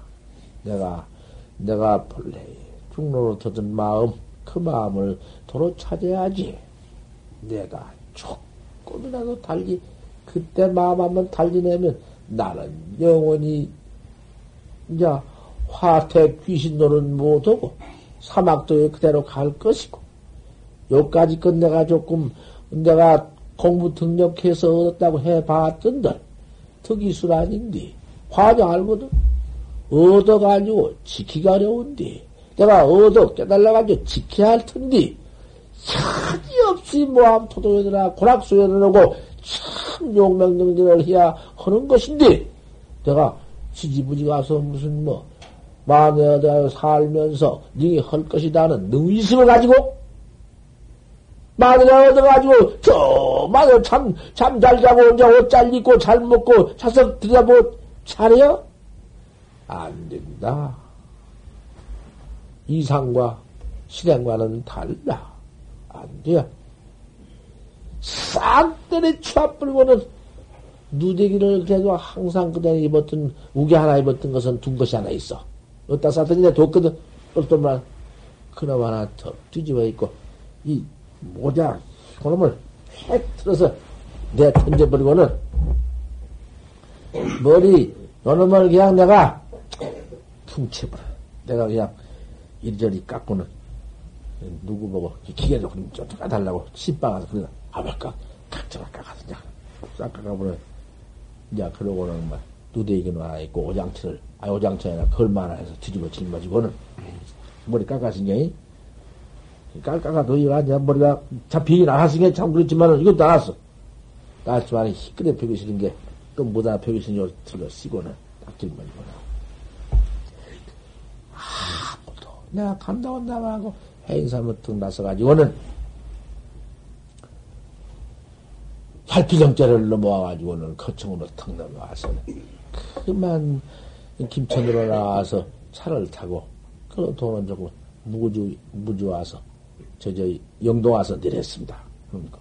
A: 내가 내가 본래 중로로 터든 마음 그 마음을 도로 찾아야지. 내가 조금이라도 달리 그때 마음 한번 달리내면 나는 영원히 이제 화태 귀신 노는 못하고 사막도에 그대로 갈 것이고 요까지 건 내가 조금 내가 공부 등록해서 얻었다고 해봤던들 특이술 아닌데 화장 알거든. 얻어가지고 지키기 어려운데 내가 얻어 깨달아가지고 지켜야 할 텐데 사기 없이 모함 토도에들아 고락소연을 하고 참 용맹정진을 해야 하는 것인데 내가 지지부지 가서 무슨 뭐 마음에 살면서 능히 할 것이다는 능의심을 가지고 마늘을 얻어가지고 저 마늘 참잠 잘 자고 혼자 옷잘 입고 잘 먹고 자석 들여다보 잘해요? 안 된다. 이상과 실행과는 달라. 안 돼. 싹 때려 쳐 버리고는 누대기를 그래도 항상 그대 입었던 우개 하나 입었던 것은 둔 것이 하나 있어. 어디다 쌌더니 내 뒀거든. 똘똘만 그놈 하나 더 뒤집어 있고 이 모자 그놈을 획 틀어서 내 던져버리고는 머리 요놈을 그냥 내가 퉁쳐버려. 내가 그냥 이리저리 깎고는 누구 보고 기계 조금 좀 깎아달라고 신방가서 그래 아ber까 각자가 깎아서 그냥 싹 깎아버려. 이제 그러고는 막 누대기는 하나 있고 오장치를 아 걸마 하나 해서 뒤집어 짊어지고는 머리 깎아신게 깎아도 이거 이제 머리가 잡히기 나갔으니까 참 그렇지만은 이것도 나왔어. 나왔지만 희끄레 펴기 싫은 게또 못하나 펴기 싫은 요 들어 쓰고는 딱 짊어지고는 아무도 내가 간다 온다 하고 턱 나서가지고는 할피정자를 넘어와가지고는 거청으로 턱 넘어와서는 그만 김천으로 나와서 차를 타고 그런 돈은 조금 무주 무주 와서 저저 영도 와서 내렸습니다. 그러니까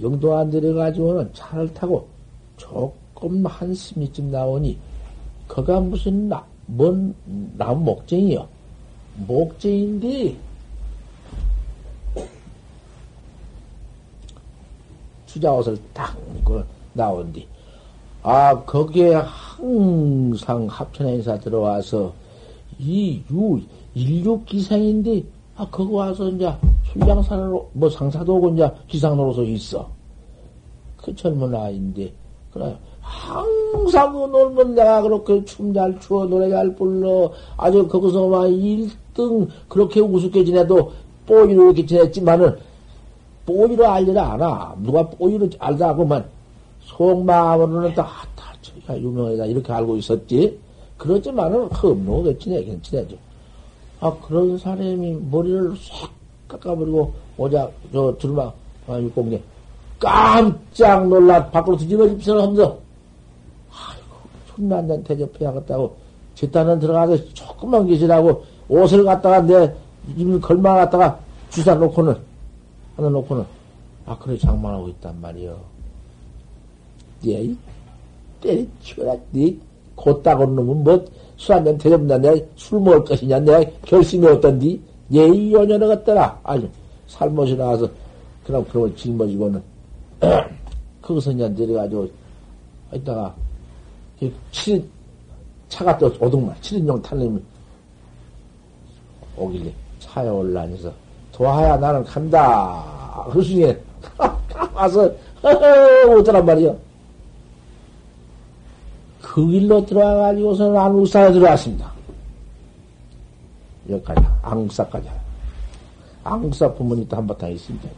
A: 영도 안 내려가지고는 차를 타고 조금 한시미쯤 나오니 거가 무슨 나, 뭔 나무 목쟁이요. 목쟁인데 수자옷을 딱 입고 나온디. 아, 거기에 항상 합천행사 들어와서 이 유, 인류 기상인데, 아, 거기 와서 이제 출장산으로, 뭐 상사도 오고 이제 기상으로서 있어. 그 젊은 아이인데, 그래. 항상 그 놀면 내가 그렇게 춤 잘 추어, 노래 잘 불러, 아주 거기서 막1 등 그렇게 우습게 지내도 뽀이로 이렇게 지냈지만은, 뽀이로 알리라 않아. 누가 뽀이로 알다 하고만, 속마음으로는 다, 아, 다, 저기가 유명하다. 이렇게 알고 있었지. 그렇지만은, 흠노게 지내긴 지내죠. 아, 그런 사람이 머리를 싹 깎아버리고, 오자, 저, 두루마, 아, 육공개. 깜짝 놀라, 밖으로 뒤집어집시오 하면서, 아이고, 손난장 대접해야겠다고, 제단은 들어가서 조금만 계시라고, 옷을 갖다가 내 입을 걸마 갖다가 주사 놓고는, 하나 놓고는, 아, 그래, 장만하고 있단 말이요. 예, 때리치워라, 네, 곧다고 놈은 뭐, 술 한잔 대접나, 내가 술 먹을 것이냐, 내가 결심이 어떤디? 예, 이 요년을 갖더라. 아니, 살못이 나와서, 그럼, 그러면 짊어지고는, 거기서 이제 내려가지고, 이따가, 칠, 차가 또 오동만, 7인용 탄님이 오길래 차에 올라앉아서, 도하야, 나는 간다. 그 중에, 와서, 오더란 말이요. 그 길로 들어와가지고서는 안국사에 들어왔습니다. 여기까지, 안국사까지. 안국사 부모님도 한바탕 있습니다.